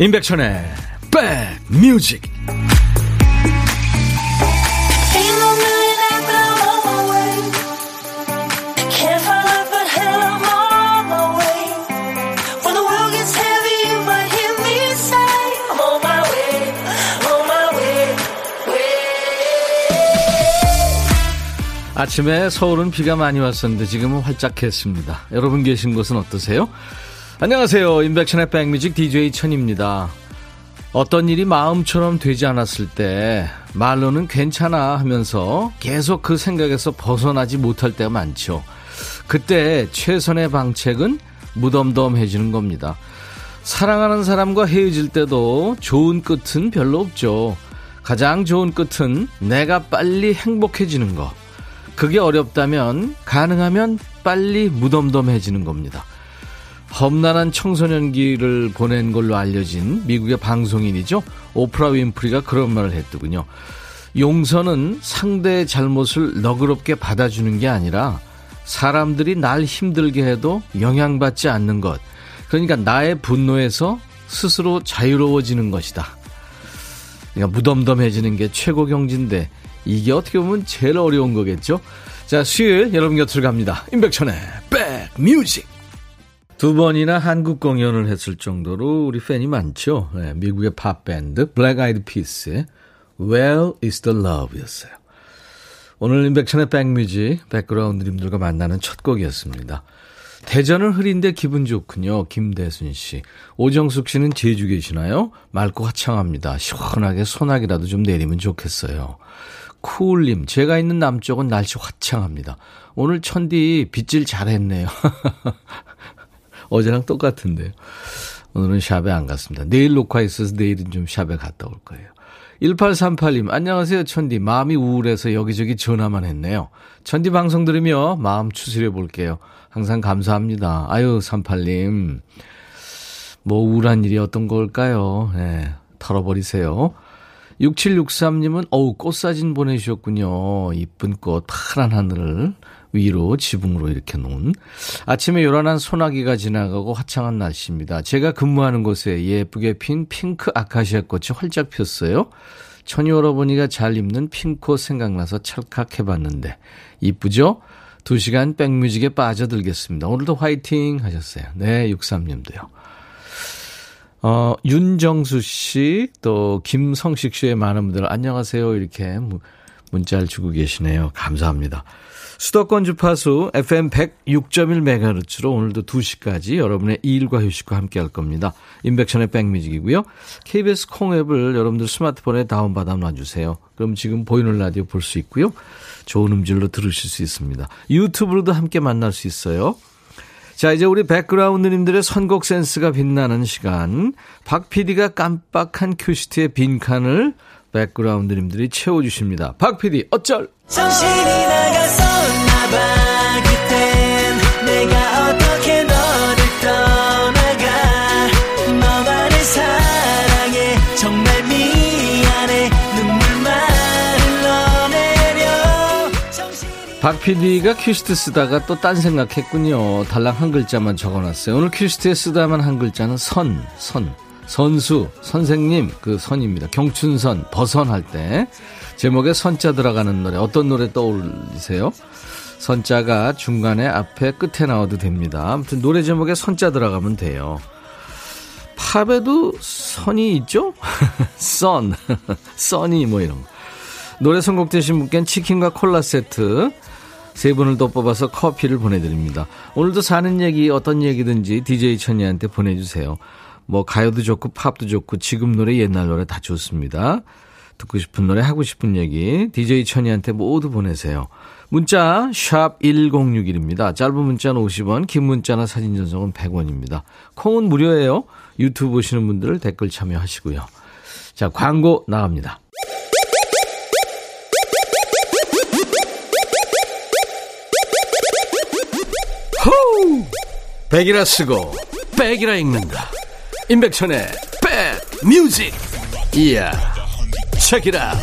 임백천의 백뮤직 아침에 서울은 비가 많이 왔었는데 지금은 활짝 했습니다. 여러분 계신 곳은 어떠세요? 안녕하세요. 인백천의 백뮤직 DJ 천입니다. 어떤 일이 마음처럼 되지 않았을 때 말로는 괜찮아 하면서 계속 그 생각에서 벗어나지 못할 때가 많죠. 그때 최선의 방책은 무덤덤해지는 겁니다. 사랑하는 사람과 헤어질 때도 좋은 끝은 별로 없죠. 가장 좋은 끝은 내가 빨리 행복해지는 거. 그게 어렵다면 가능하면 빨리 무덤덤해지는 겁니다. 험난한 청소년기를 보낸 걸로 알려진 미국의 방송인이죠. 오프라 윈프리가 그런 말을 했더군요. 용서는 상대의 잘못을 너그럽게 받아주는 게 아니라 사람들이 날 힘들게 해도 영향받지 않는 것. 그러니까 나의 분노에서 스스로 자유로워지는 것이다. 그러니까 무덤덤해지는 게 최고 경지인데 이게 어떻게 보면 제일 어려운 거겠죠? 자, 수요일 여러분 곁으로 갑니다. 임백천의 백뮤직. 두 번이나 한국 공연을 했을 정도로 우리 팬이 많죠. 네, 미국의 팝밴드 블랙 아이드 피스의 Where is the Love 였어요. 오늘 임백천의 백뮤직 백그라운드님들과 만나는 첫 곡이었습니다. 대전은 흐린데 기분 좋군요. 김대순 씨. 오정숙 씨는 제주 계시나요? 맑고 화창합니다. 시원하게 소나기라도 좀 내리면 좋겠어요. 쿨님, 제가 있는 남쪽은 날씨 화창합니다. 오늘 천디 빗질 잘했네요. 어제랑 똑같은데요. 오늘은 샵에 안 갔습니다. 내일 녹화 있어서 내일은 좀 샵에 갔다 올 거예요. 1838님, 안녕하세요, 천디. 마음이 우울해서 여기저기 전화만 했네요. 천디 방송 들으며 마음 추스려 볼게요. 항상 감사합니다. 아유, 38님. 뭐 우울한 일이 어떤 걸까요? 네, 털어버리세요. 6763님은, 어우, 꽃사진 보내주셨군요. 이쁜 꽃, 파란 하늘을 위로 지붕으로 이렇게 놓은 아침에 요란한 소나기가 지나가고 화창한 날씨입니다. 제가 근무하는 곳에 예쁘게 핀 핑크 아카시아 꽃이 활짝 폈어요. 천이 오라버니가 잘 입는 핑크옷 생각나서 찰칵해봤는데 이쁘죠? 2시간 백뮤직에 빠져들겠습니다. 오늘도 화이팅 하셨어요. 네, 63님도요. 어, 윤정수 씨, 또 김성식 씨의 많은 분들 안녕하세요. 이렇게 문자를 주고 계시네요. 감사합니다. 수도권 주파수 FM 106.1MHz로 오늘도 2시까지 여러분의 일과 휴식과 함께 할 겁니다. 인백션의 백뮤직이고요. KBS 콩앱을 여러분들 스마트폰에 다운받아 놔주세요. 그럼 지금 보이는 라디오 볼 수 있고요. 좋은 음질로 들으실 수 있습니다. 유튜브로도 함께 만날 수 있어요. 자, 이제 우리 백그라운드님들의 선곡 센스가 빛나는 시간. 박 PD가 깜빡한 큐시트의 빈칸을 백그라운드님들이 채워주십니다. 박 PD, 어쩔! 정신이 나갔었나봐. 박 PD가 큐시트 쓰다가 또 딴 생각했군요. 달랑 한 글자만 적어놨어요. 오늘 큐시트에 쓰다만 한 글자는 선, 선. 선수, 선생님, 그 선입니다. 경춘선, 버선할 때. 제목에 선자 들어가는 노래, 어떤 노래 떠올리세요? 선자가 중간에 앞에 끝에 나와도 됩니다. 아무튼 노래 제목에 선자 들어가면 돼요. 팝에도 Sun이 있죠? Sun, 써니 뭐 이런 거. 노래 선곡되신 분께는 치킨과 콜라 세트 세 분을 더 뽑아서 커피를 보내드립니다. 오늘도 사는 얘기 어떤 얘기든지 DJ 천이한테 보내주세요. 뭐 가요도 좋고 팝도 좋고 지금 노래 옛날 노래 다 좋습니다. 듣고 싶은 노래 하고 싶은 얘기 DJ 천이한테 모두 보내세요. 문자 샵 1061입니다. 짧은 문자는 50원 긴 문자나 사진 전송은 100원입니다. 콩은 무료예요. 유튜브 보시는 분들 댓글 참여하시고요. 자 광고 나갑니다. 호우! 백이라 쓰고 백이라 읽는다. 임백천의 백 뮤직 이야 책이라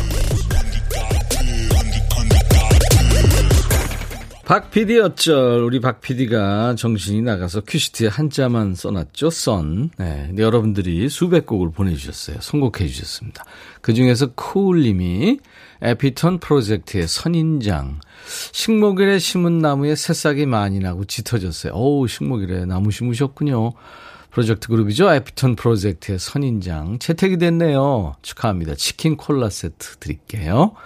박 PD 어쩔 우리 박 PD가 정신이 나가서 큐시트에 한자만 써놨죠. 썬. 네, 여러분들이 수백 곡을 보내주셨어요. 선곡해 주셨습니다. 그 중에서 쿨님이 에피톤 프로젝트의 선인장. 식목일에 심은 나무에 새싹이 많이 나고 짙어졌어요. 어우 식목일에 나무 심으셨군요. 프로젝트 그룹이죠. 에피톤 프로젝트의 선인장. 채택이 됐네요. 축하합니다. 치킨 콜라 세트 드릴게요.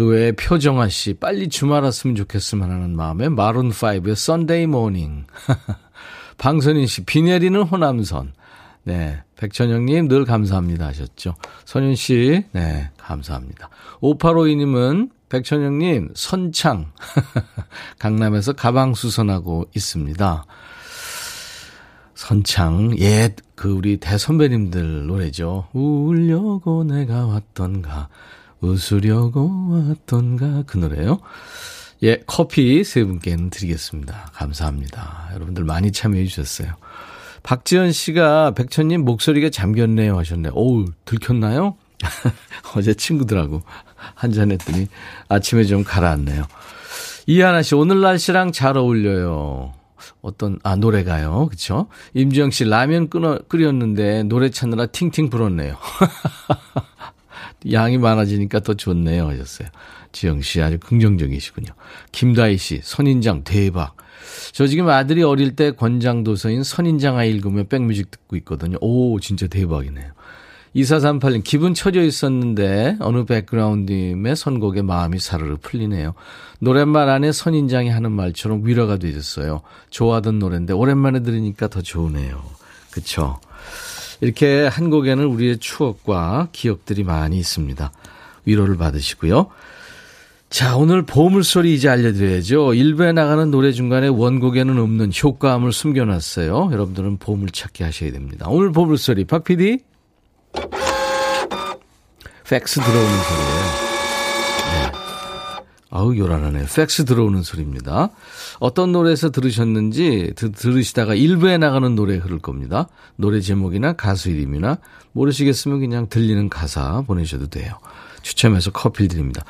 그 외에 표정아 씨, 빨리 주말 왔으면 좋겠으면 하는 마음에 마룬5의 Sunday Morning. 방선인 씨, 비 내리는 호남선. 네. 백천 형님 늘 감사합니다 하셨죠. 선윤 씨, 네. 감사합니다. 5852님은 백천 형님, 선창. 강남에서 가방 수선하고 있습니다. 선창, 옛, 그, 우리 대선배님들 노래죠. 울려고 내가 왔던가. 웃으려고 왔던가 그 노래요. 예, 커피 세 분께는 드리겠습니다. 감사합니다. 여러분들 많이 참여해 주셨어요. 박지현 씨가 백천님 목소리가 잠겼네요 하셨네요. 오우, 들켰나요? 어제 친구들하고 한잔 했더니 아침에 좀 가라앉네요. 이하나 씨, 오늘 날씨랑 잘 어울려요. 어떤, 아, 노래가요. 그쵸? 임지영 씨, 라면 끊어, 끓였는데 노래 찾느라 팅팅 불었네요. 양이 많아지니까 더 좋네요. 하셨어요. 지영 씨 아주 긍정적이시군요. 김다희 씨, 선인장 대박. 저 지금 아들이 어릴 때 권장도서인 선인장아 읽으며 백뮤직 듣고 있거든요. 오, 진짜 대박이네요. 2438님, 기분 처져 있었는데, 어느 백그라운드님의 선곡에 마음이 사르르 풀리네요. 노랫말 안에 선인장이 하는 말처럼 위로가 되셨어요. 좋아하던 노래인데, 오랜만에 들으니까 더 좋으네요. 그쵸? 이렇게 한 곡에는 우리의 추억과 기억들이 많이 있습니다. 위로를 받으시고요. 자, 오늘 보물소리 이제 알려드려야죠. 일부에 나가는 노래 중간에 원곡에는 없는 효과음을 숨겨놨어요. 여러분들은 보물 찾기 하셔야 됩니다. 오늘 보물소리, 박 PD? 팩스 들어오는 소리예요. 아우 요란하네. 팩스 들어오는 소리입니다. 어떤 노래에서 들으셨는지 드, 들으시다가 일부에 나가는 노래 흐를 겁니다. 노래 제목이나 가수 이름이나 모르시겠으면 그냥 들리는 가사 보내셔도 돼요. 추첨해서 커피 드립니다.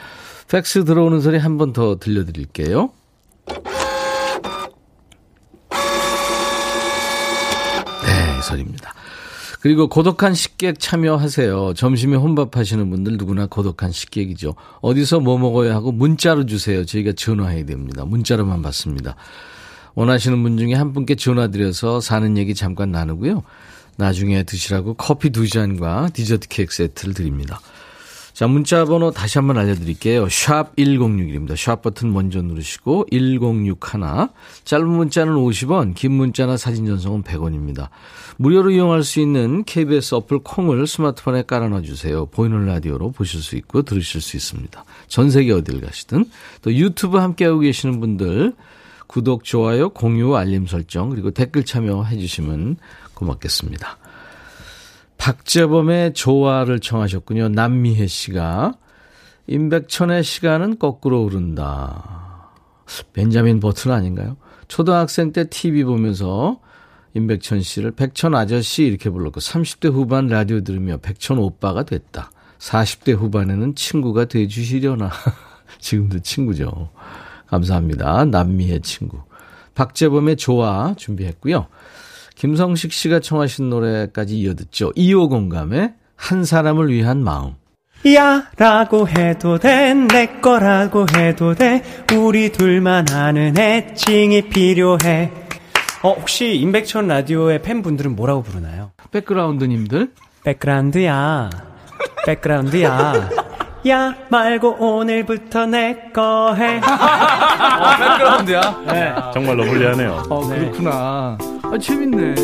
팩스 들어오는 소리 한 번 더 들려드릴게요. 네, 이 소리입니다. 그리고 고독한 식객 참여하세요. 점심에 혼밥 하시는 분들 누구나 고독한 식객이죠. 어디서 뭐 먹어야 하고 문자로 주세요. 저희가 전화해야 됩니다. 문자로만 받습니다. 원하시는 분 중에 한 분께 전화드려서 사는 얘기 잠깐 나누고요. 나중에 드시라고 커피 두 잔과 디저트 케이크 세트를 드립니다. 자, 문자 번호 다시 한번 알려드릴게요. 샵 1061입니다. 샵 버튼 먼저 누르시고 1061. 짧은 문자는 50원, 긴 문자나 사진 전송은 100원입니다. 무료로 이용할 수 있는 KBS 어플 콩을 스마트폰에 깔아놔 주세요. 보이는 라디오로 보실 수 있고 들으실 수 있습니다. 전 세계 어딜 가시든 또 유튜브 함께하고 계시는 분들 구독, 좋아요, 공유, 알림 설정 그리고 댓글 참여해 주시면 고맙겠습니다. 박재범의 조화를 청하셨군요. 남미혜 씨가 임백천의 시간은 거꾸로 흐른다. 벤자민 버튼 아닌가요? 초등학생 때 TV 보면서 임백천 씨를 백천 아저씨 이렇게 불렀고 30대 후반 라디오 들으며 백천 오빠가 됐다. 40대 후반에는 친구가 돼 주시려나. 지금도 친구죠. 감사합니다. 남미의 친구. 박재범의 좋아 준비했고요. 김성식 씨가 청하신 노래까지 이어듣죠. 2호 공감의 한 사람을 위한 마음. 야 라고 해도 돼 내 거라고 해도 돼 우리 둘만 아는 애칭이 필요해 어, 혹시 임백천 라디오의 팬분들은 뭐라고 부르나요? 백그라운드님들? 백그라운드야. 백그라운드야. 야 말고 오늘부터 내 거 해. 어, 백그라운드야? 네. 정말 러블리하네요. 어, 그렇구나. 아, 재밌네.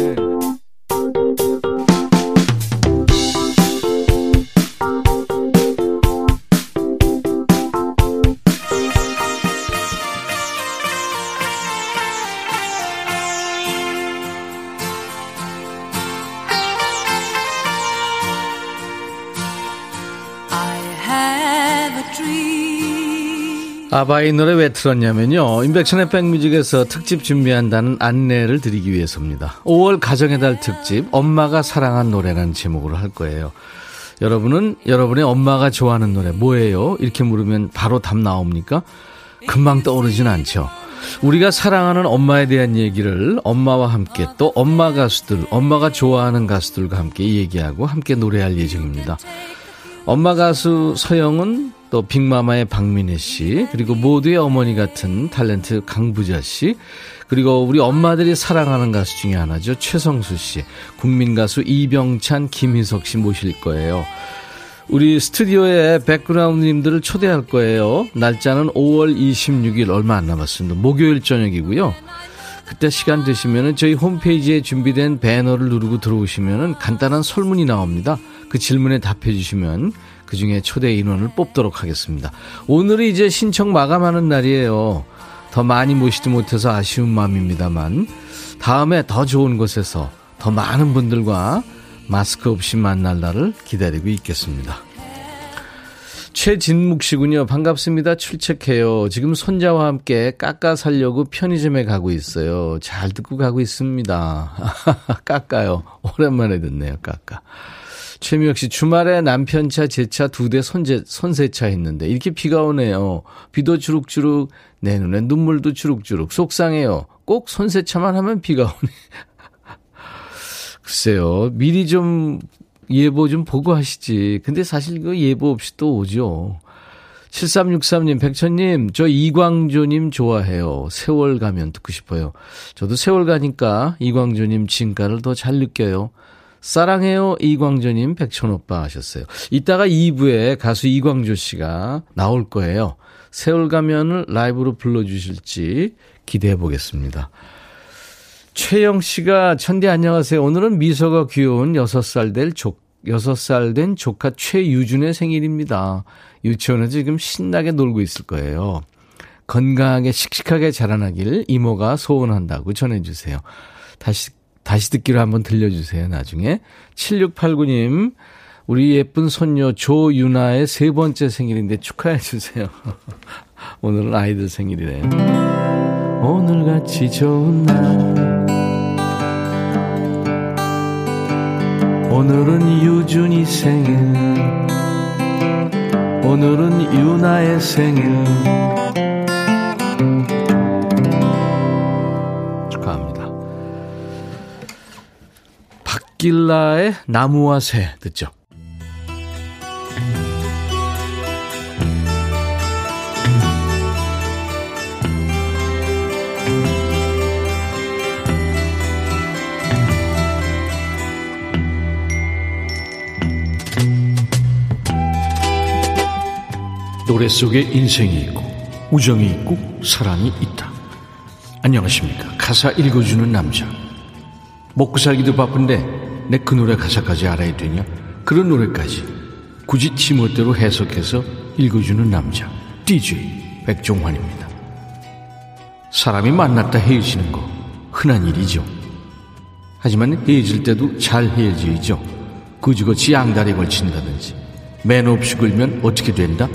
아바이 노래 왜 틀었냐면요. 인백션의 백뮤직에서 특집 준비한다는 안내를 드리기 위해서입니다. 5월 가정의 달 특집 엄마가 사랑한 노래라는 제목으로 할 거예요. 여러분은 여러분의 엄마가 좋아하는 노래 뭐예요? 이렇게 물으면 바로 답 나옵니까? 금방 떠오르진 않죠. 우리가 사랑하는 엄마에 대한 얘기를 엄마와 함께 또 엄마 가수들, 엄마가 좋아하는 가수들과 함께 얘기하고 함께 노래할 예정입니다. 엄마 가수 서영은 또 빅마마의 박민혜 씨, 그리고 모두의 어머니 같은 탤런트 강부자 씨, 그리고 우리 엄마들이 사랑하는 가수 중에 하나죠. 최성수 씨, 국민 가수 이병찬, 김희석 씨 모실 거예요. 우리 스튜디오에 백그라운드님들을 초대할 거예요. 날짜는 5월 26일 얼마 안 남았습니다. 목요일 저녁이고요. 그때 시간 되시면 저희 홈페이지에 준비된 배너를 누르고 들어오시면 간단한 설문이 나옵니다. 그 질문에 답해 주시면 그 중에 초대 인원을 뽑도록 하겠습니다. 오늘이 이제 신청 마감하는 날이에요. 더 많이 모시지 못해서 아쉬운 마음입니다만 다음에 더 좋은 곳에서 더 많은 분들과 마스크 없이 만날 날을 기다리고 있겠습니다. 최진묵 씨군요. 반갑습니다. 출첵해요. 지금 손자와 함께 깎아 살려고 편의점에 가고 있어요. 잘 듣고 가고 있습니다. 깎아요. 오랜만에 듣네요. 깎아. 최미혁 씨, 주말에 남편 차, 제 차 두 대 손제, 손세차 했는데, 이렇게 비가 오네요. 비도 주룩주룩, 내 눈에 눈물도 주룩주룩, 속상해요. 꼭 손세차만 하면 비가 오네. 글쎄요, 미리 좀 예보 좀 보고 하시지. 근데 사실 그 예보 없이 또 오죠. 7363님, 백천님, 저 이광조님 좋아해요. 세월 가면 듣고 싶어요. 저도 세월 가니까 이광조님 진가를 더 잘 느껴요. 사랑해요, 이광조님, 백천오빠 하셨어요. 이따가 2부에 가수 이광조 씨가 나올 거예요. 세월 가면을 라이브로 불러주실지 기대해 보겠습니다. 최영 씨가 천디 안녕하세요. 오늘은 미소가 귀여운 6살 될 조, 6살 된 조카 최유준의 생일입니다. 유치원에서 지금 신나게 놀고 있을 거예요. 건강하게 씩씩하게 자라나길 이모가 소원한다고 전해주세요. 다시, 다시 듣기로 한번 들려주세요, 나중에. 7689님, 우리 예쁜 손녀 조유나의 세 번째 생일인데 축하해주세요. 오늘은 아이들 생일이래요. 오늘같이 좋은 날 오늘은 유준이 생일 오늘은 유나의 생일 길라의 나무와 새 듣죠 노래 속에 인생이 있고 우정이 있고 사랑이 있다. 안녕하십니까. 가사 읽어주는 남자. 먹고 살기도 바쁜데 내 그 노래 가사까지 알아야 되냐? 그런 노래까지 굳이 지멋대로 해석해서 읽어주는 남자. DJ 백종환입니다. 사람이 만났다 헤어지는 거 흔한 일이죠. 하지만 헤어질 때도 잘 헤어져야죠. 그지같이 양다리 걸친다든지 매너 없이 걸면 어떻게 된다?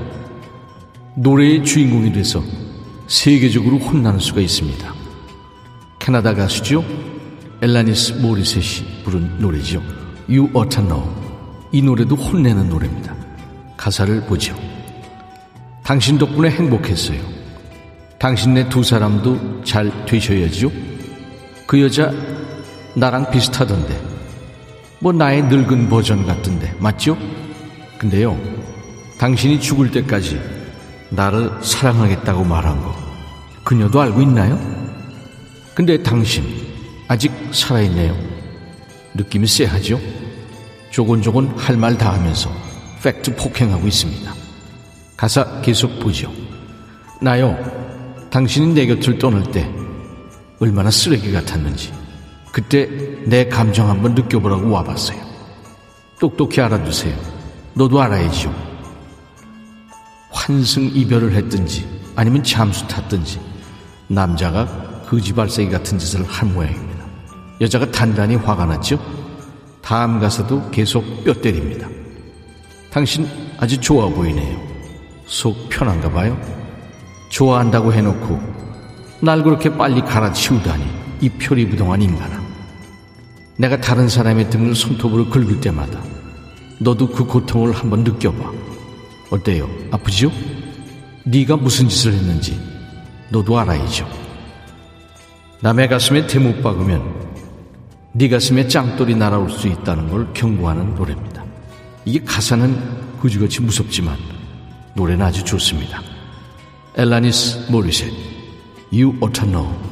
노래의 주인공이 돼서 세계적으로 혼나는 수가 있습니다. 캐나다 가수죠. 엘라니스 모리셋이 부른 노래죠. You Ought to Know. 이 노래도 혼내는 노래입니다. 가사를 보죠. 당신 덕분에 행복했어요. 당신네 두 사람도 잘 되셔야죠. 그 여자 나랑 비슷하던데. 뭐 나의 늙은 버전 같던데. 맞죠? 근데요. 당신이 죽을 때까지 나를 사랑하겠다고 말한 거 그녀도 알고 있나요? 근데 당신 아직 살아있네요. 느낌이 쎄하죠? 조곤조곤 할 말 다 하면서 팩트 폭행하고 있습니다. 가사 계속 보죠. 나요, 당신이 내 곁을 떠날 때 얼마나 쓰레기 같았는지 그때 내 감정 한번 느껴보라고 와봤어요. 똑똑히 알아두세요. 너도 알아야죠. 환승 이별을 했든지 아니면 잠수 탔든지 남자가 거지발세기 같은 짓을 한 모양입니다. 여자가 단단히 화가 났죠? 다음 가서도 계속 뼈 때립니다. 당신 아주 좋아 보이네요. 속 편한가 봐요? 좋아한다고 해놓고 날 그렇게 빨리 갈아치우다니 이 표리 부동한 인간아. 내가 다른 사람의 등을 손톱으로 긁을 때마다 너도 그 고통을 한번 느껴봐. 어때요? 아프지요? 네가 무슨 짓을 했는지 너도 알아야죠. 남의 가슴에 대못 박으면 네 가슴에 짱돌이 날아올 수 있다는 걸 경고하는 노래입니다. 이게 가사는 그지같이 무섭지만 노래는 아주 좋습니다. 엘라니스 모리셋 You Ought to Know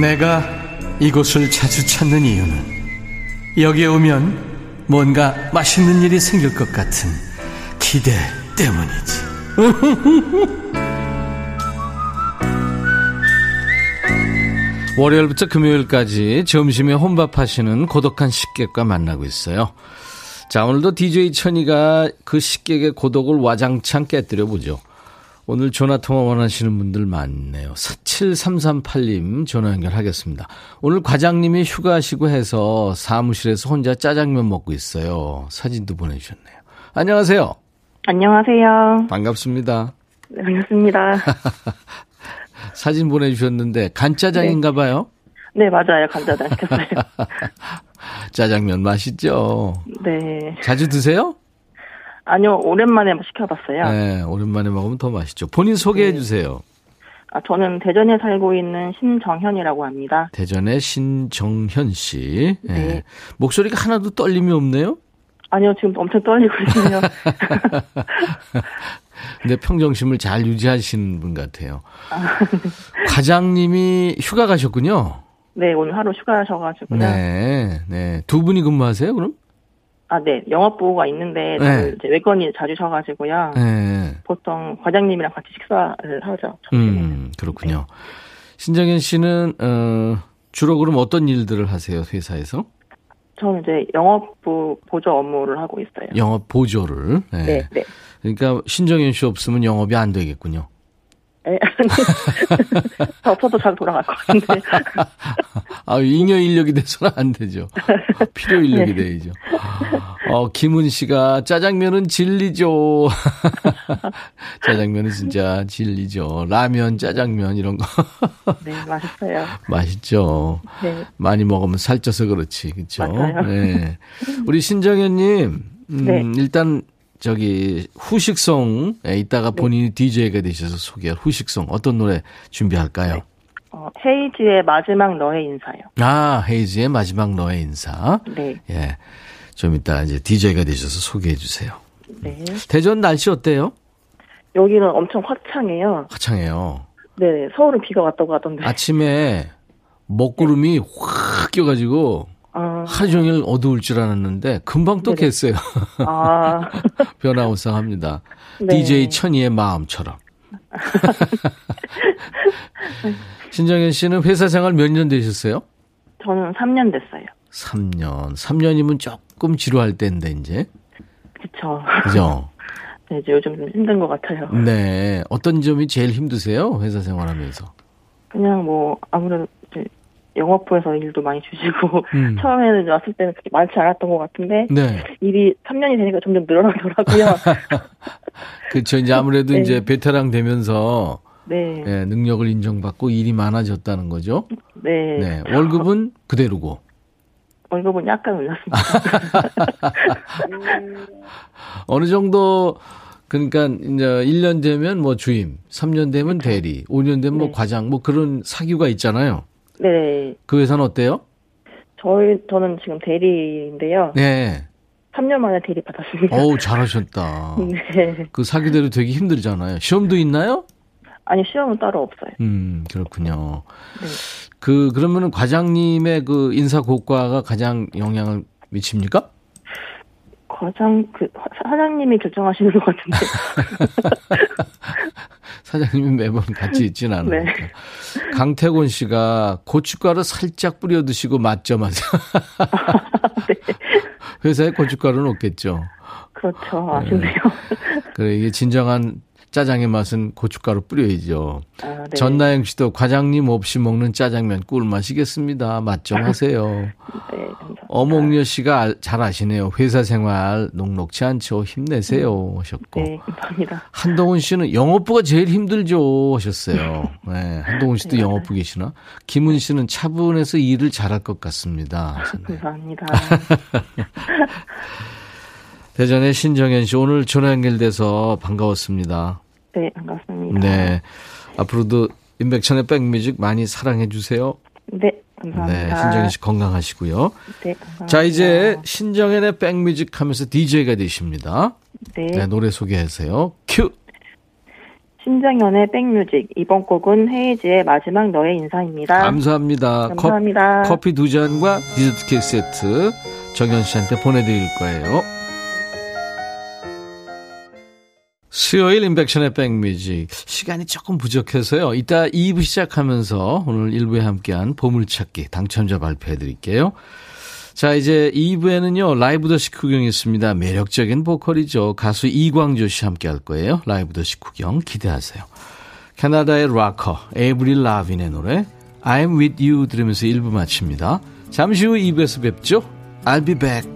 내가 이곳을 자주 찾는 이유는 여기에 오면 뭔가 맛있는 일이 생길 것 같은 기대 때문이지. 월요일부터 금요일까지 점심에 혼밥하시는 고독한 식객과 만나고 있어요. 자, 오늘도 DJ 천이가 그 식객의 고독을 와장창 깨뜨려 보죠. 오늘 전화 통화 원하시는 분들 많네요. 7338님 전화 연결하겠습니다. 오늘 과장님이 휴가시고 해서 사무실에서 혼자 짜장면 먹고 있어요. 사진도 보내주셨네요. 안녕하세요. 안녕하세요. 반갑습니다. 네, 반갑습니다. 사진 보내주셨는데 간짜장인가 봐요? 네, 맞아요. 간짜장 시켰어요. 짜장면 맛있죠? 네. 자주 드세요? 아니요, 오랜만에 시켜봤어요. 네, 오랜만에 먹으면 더 맛있죠. 본인 소개해 네. 주세요. 아, 저는 대전에 살고 있는 신정현이라고 합니다. 대전의 신정현 씨. 네. 네. 목소리가 하나도 떨림이 없네요? 아니요, 지금 엄청 떨리고 있어요. 근데 평정심을 잘 유지하시는 분 같아요. 아, 네. 과장님이 휴가 가셨군요. 네, 오늘 하루 휴가 하셔가지고요. 네, 네. 두 분이 근무하세요, 그럼? 아, 네. 영업부가 있는데, 네. 이제 외건이 자주 셔가지고요. 네. 보통 과장님이랑 같이 식사를 하죠. 점심에. 음, 그렇군요. 네. 신정현 씨는, 어, 주로 그럼 어떤 일들을 하세요, 회사에서? 저는 이제 영업부 보조 업무를 하고 있어요. 영업 보조를? 네. 네, 네. 그러니까 신정현 씨 없으면 영업이 안 되겠군요. 에, 없어도 잘 돌아갈 것 같은데. 아, 잉여 인력이 돼서는 안 되죠. 필요 인력이 네. 돼야죠. 어, 김은 씨가 짜장면은 진리죠. 짜장면은 진짜 진리죠. 라면, 짜장면 이런 거. 네, 맛있어요. 맛있죠. 네. 많이 먹으면 살쪄서 그렇지. 그렇죠? 맞아요. 네. 우리 신정현 님, 음, 네. 일단 저기 후식송에 있다가 네. 본인이 네. DJ가 되셔서 소개할 후식송 어떤 노래 준비할까요? 네. 어, 헤이즈의 마지막 너의 인사요. 아, 헤이즈의 마지막 너의 인사. 네. 예. 좀 이따 이제 DJ가 되셔서 소개해 주세요. 네. 대전 날씨 어때요? 여기는 엄청 화창해요. 화창해요. 네, 서울은 비가 왔다고 하던데. 아침에 먹구름이 네. 확 껴가지고 아. 하루 종일 어두울 줄 알았는데 금방 또 네. 겠어요. 아. 변화우상합니다. 네. DJ 천이의 마음처럼. 신정현 씨는 회사 생활 몇 년 되셨어요? 저는 3년 됐어요. 3년. 3년이면 조금 지루할 때인데 이제. 그렇죠. 그죠? 네, 이제 요즘 좀 힘든 것 같아요. 네. 어떤 점이 제일 힘드세요? 회사 생활하면서. 그냥 뭐 아무래도 영업부에서 일도 많이 주시고 음. 처음에는 왔을 때는 그렇게 많지 않았던 것 같은데 네. 일이 3년이 되니까 점점 늘어나더라고요. 그렇죠. 이제 아무래도 네. 이제 베테랑 되면서 네. 네. 능력을 인정받고 일이 많아졌다는 거죠. 네. 네. 월급은 그대로고. 월급은 약간 올랐습니다. 어느 정도 그러니까 이제 1년 되면 뭐 주임, 3년 되면 대리, 5년 되면 뭐 네. 과장 뭐 그런 사규가 있잖아요. 네. 그 회사는 어때요? 저희 저는 지금 대리인데요. 네. 3년 만에 대리 받았습니다. 어우, 잘하셨다. 네. 그 사기대로 되게 힘들잖아요. 시험도 있나요? 아니, 시험은 따로 없어요. 음, 그렇군요. 네. 그, 그러면은 과장님의 그 인사 고과가 가장 영향을 미칩니까? 과장, 그, 사장님이 결정하시는 것 같은데. 사장님이 매번 같이 있진 않으니까. 네. 강태곤 씨가 고춧가루 살짝 뿌려 드시고 맞죠, 맞아. 네. 회사에 고춧가루는 없겠죠. 그렇죠. 아쉽네요. 네. 그래, 이게 진정한 짜장의 맛은 고춧가루 뿌려야죠. 아, 네. 전나영 씨도 과장님 없이 먹는 짜장면 꿀맛이겠습니다. 맛 좀 하세요. 네, 감사합니다. 어몽여 씨가 잘 아시네요. 회사 생활 녹록치 않죠. 힘내세요. 하셨고. 네, 감사합니다. 한동훈 씨는 영업부가 제일 힘들죠. 하셨어요. 네, 한동훈 씨도 네. 영업부 계시나? 김은 씨는 차분해서 일을 잘할 것 같습니다. 하셨네요. 감사합니다. 대전의 신정현 씨 오늘 전화 연결돼서 반가웠습니다. 네, 반갑습니다. 네. 앞으로도 임백천의 백뮤직 많이 사랑해 주세요. 네, 감사합니다. 네, 신정현 씨 건강하시고요. 네, 감사합니다. 자, 이제 신정현의 백뮤직 하면서 DJ가 되십니다. 네. 네 노래 소개하세요. 큐. 신정현의 백뮤직 이번 곡은 헤이즈의 마지막 너의 인사입니다. 감사합니다. 감사합니다. 커, 커피 두 잔과 디저트 케이크 세트 정현 씨한테 보내드릴 거예요. 수요일 임백천의 백뮤직 시간이 조금 부족해서요. 이따 2부 시작하면서 오늘 1부에 함께한 보물찾기 당첨자 발표해 드릴게요. 자, 이제 2부에는요, 라이브 더시 구경이 있습니다. 매력적인 보컬이죠. 가수 이광조 씨 함께 할 거예요. 라이브 더시 구경 기대하세요. 캐나다의 락커, 에이브릴 라빈의 노래, I'm with you 들으면서 1부 마칩니다. 잠시 후 2부에서 뵙죠. I'll be back.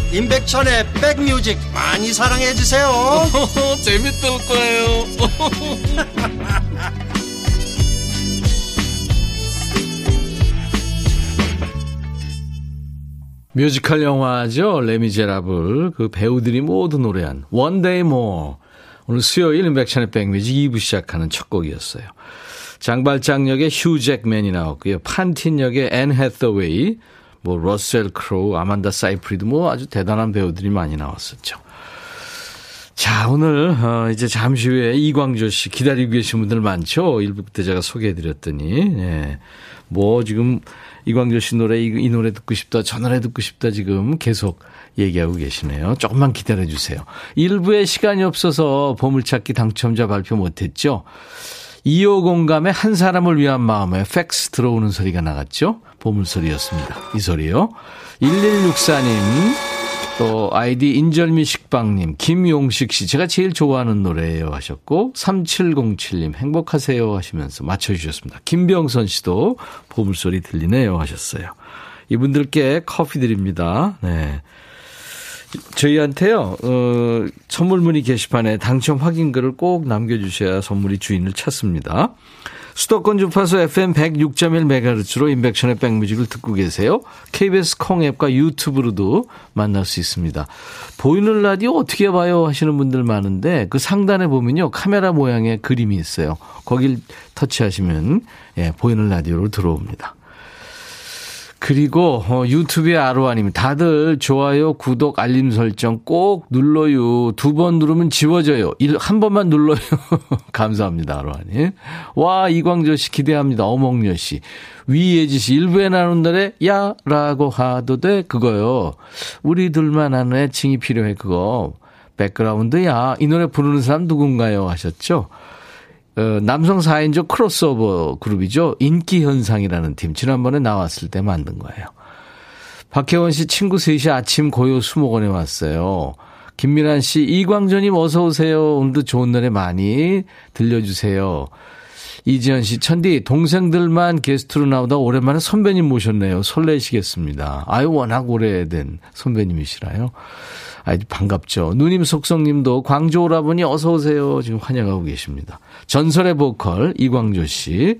임백천의 백뮤직 많이 사랑해 주세요. 재밌을 거예요. 뮤지컬 영화죠. 레미제라블. 그 배우들이 모두 노래한 One Day More. 오늘 수요일 임백천의 백뮤직 2부 시작하는 첫 곡이었어요. 장발장 역의 휴 잭맨이 나왔고요. 판틴 역의 앤 해서웨이, 뭐 러셀 크로우, 아만다 사이프리드 뭐 아주 대단한 배우들이 많이 나왔었죠. 자, 오늘 어 이제 잠시 후에 이광조 씨 기다리고 계신 분들 많죠. 1부 때 제가 소개해 드렸더니 예. 뭐 지금 이광조 씨 노래 이, 이 노래 듣고 싶다. 저 노래 듣고 싶다 지금 계속 얘기하고 계시네요. 조금만 기다려 주세요. 1부에 시간이 없어서 보물찾기 당첨자 발표 못 했죠. 2호 공감의 한 사람을 위한 마음에 팩스 들어오는 소리가 나갔죠. 보물소리였습니다. 이 소리요. 1164님, 또 아이디 인절미 식빵님, 김용식 씨, 제가 제일 좋아하는 노래예요 하셨고, 3707님, 행복하세요 하시면서 맞춰주셨습니다. 김병선 씨도 보물소리 들리네요 하셨어요. 이분들께 커피 드립니다. 네. 저희한테요, 어, 선물 문의 게시판에 당첨 확인글을 꼭 남겨주셔야 선물이 주인을 찾습니다. 수도권 주파수 FM 106.1MHz로 인백션의 백뮤직을 듣고 계세요. KBS 콩앱과 유튜브로도 만날 수 있습니다. 보이는 라디오 어떻게 봐요 하시는 분들 많은데 그 상단에 보면요. 카메라 모양의 그림이 있어요. 거길 터치하시면 예, 보이는 라디오로 들어옵니다. 그리고 어, 유튜브의 아로아님 다들 좋아요, 구독, 알림 설정 꼭 눌러요. 두 번 누르면 지워져요. 일, 한 번만 눌러요. 감사합니다, 아로아님. 와 이광조 씨 기대합니다. 어몽여 씨. 위예지 씨 일부에 나눈 노래 야라고 하도 돼 그거요. 우리들만 아는 애칭이 필요해 그거. 백그라운드야. 이 노래 부르는 사람 누군가요? 하셨죠? 어, 남성 4인조 크로스오버 그룹이죠. 인기현상이라는 팀. 지난번에 나왔을 때 만든 거예요. 박혜원 씨 친구 셋이 아침 고요 수목원에 왔어요. 김미란 씨, 이광조님 어서오세요. 오늘도 좋은 노래 많이 들려주세요. 이지연 씨, 천디, 동생들만 게스트로 나오다 오랜만에 선배님 모셨네요. 설레시겠습니다. 아유, 워낙 오래된 선배님이시라요. 아주 반갑죠. 누님 속성님도 광주 오라버니 어서 오세요. 지금 환영하고 계십니다. 전설의 보컬 이광조 씨.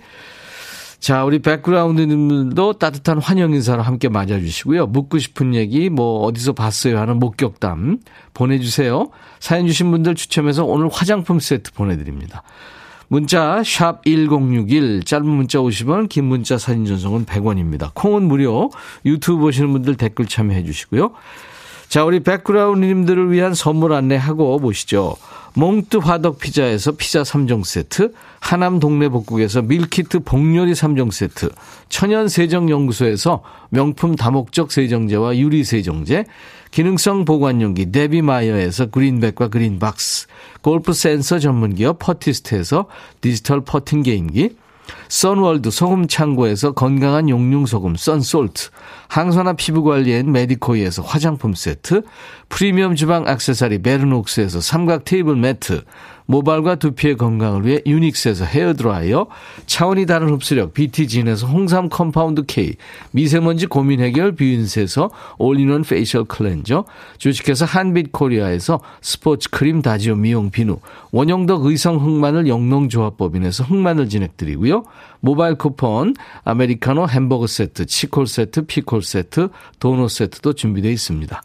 자, 우리 백그라운드님들도 따뜻한 환영 인사로 함께 맞아주시고요. 묻고 싶은 얘기, 뭐, 어디서 봤어요 하는 목격담 보내주세요. 사연 주신 분들 추첨해서 오늘 화장품 세트 보내드립니다. 문자, 샵 1061, 짧은 문자 50원, 긴 문자 사진 전송은 100원입니다. 콩은 무료, 유튜브 보시는 분들 댓글 참여해 주시고요. 자, 우리 백그라운드님들을 위한 선물 안내하고 보시죠. 몽뚜 화덕 피자에서 피자 3종 세트, 하남 동네 복국에서 밀키트 복요리 3종 세트, 천연 세정연구소에서 명품 다목적 세정제와 유리 세정제, 기능성 보관용기 데비마이어에서 그린백과 그린박스, 골프 센서 전문기업 퍼티스트에서 디지털 퍼팅 게임기, 선월드 소금 창고에서 건강한 용융 소금 썬솔트, 항산화 피부 관리엔 메디코이에서 화장품 세트, 프리미엄 주방 액세서리 베르녹스에서 삼각 테이블 매트, 모발과 두피의 건강을 위해 유닉스에서 헤어드라이어, 차원이 다른 흡수력 BT진에서 홍삼 compound K, 미세먼지 고민 해결 뷰인스에서 all-in-one facial cleanser, 주식회사 한빛 코리아에서 스포츠 크림 다지오 미용 비누, 원형덕 의성 흑마늘 영농조합법인에서 흑마늘 진액 드리고요. 모바일 쿠폰, 아메리카노 햄버거 세트, 치콜 세트, 피콜 세트, 도넛 세트도 준비되어 있습니다.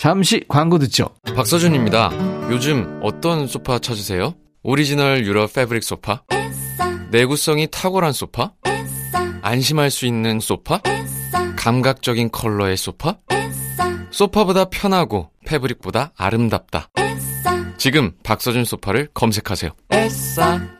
잠시 광고 듣죠. 박서준입니다. 요즘 어떤 소파 찾으세요? 오리지널 유럽 패브릭 소파? 내구성이 탁월한 소파? 안심할 수 있는 소파? 감각적인 컬러의 소파? 소파보다 편하고 패브릭보다 아름답다. 지금 박서준 소파를 검색하세요. 제발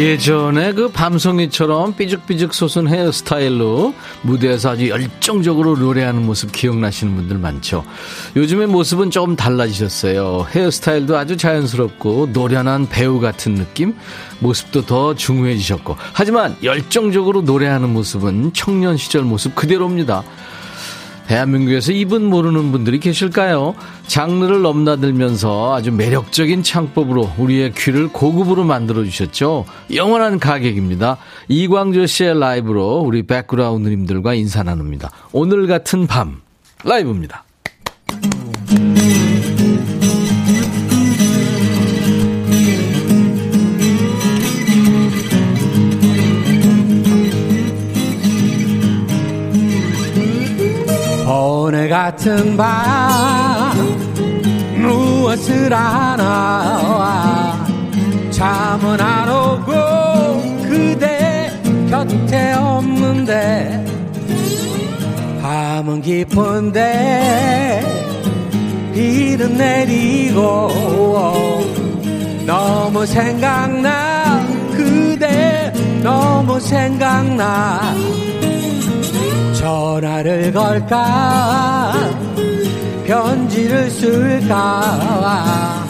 예전에 그 밤송이처럼 삐죽삐죽 솟은 헤어스타일로 무대에서 아주 열정적으로 노래하는 모습 기억나시는 분들 많죠. 요즘의 모습은 조금 달라지셨어요. 헤어스타일도 아주 자연스럽고 노련한 배우 같은 느낌? 모습도 더 중후해지셨고. 하지만 열정적으로 노래하는 모습은 청년 시절 모습 그대로입니다. 대한민국에서 이분 모르는 분들이 계실까요? 장르를 넘나들면서 아주 매력적인 창법으로 우리의 귀를 고급으로 만들어 주셨죠. 영원한 가객입니다. 이광조 씨의 라이브로 우리 백그라운드님들과 인사 나눕니다. 오늘 같은 밤 라이브입니다. 같은 밤 무엇을 하나 잠은 안 오고 그대 곁에 없는데 밤은 깊은데 비는 내리고 너무 생각나. 그대 너무 생각나 전화를 걸까? 편지를 쓸까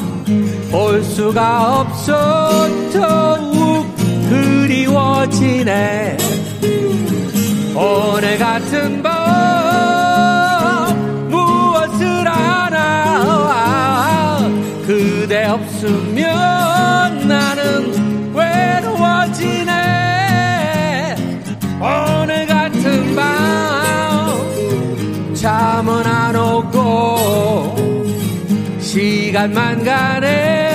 볼 수가 없어. 더욱 그리워지네. 오늘 같은 밤 무엇을 하나 그대 없으면 나는 외로워 잠은 안 오고 시간만 가네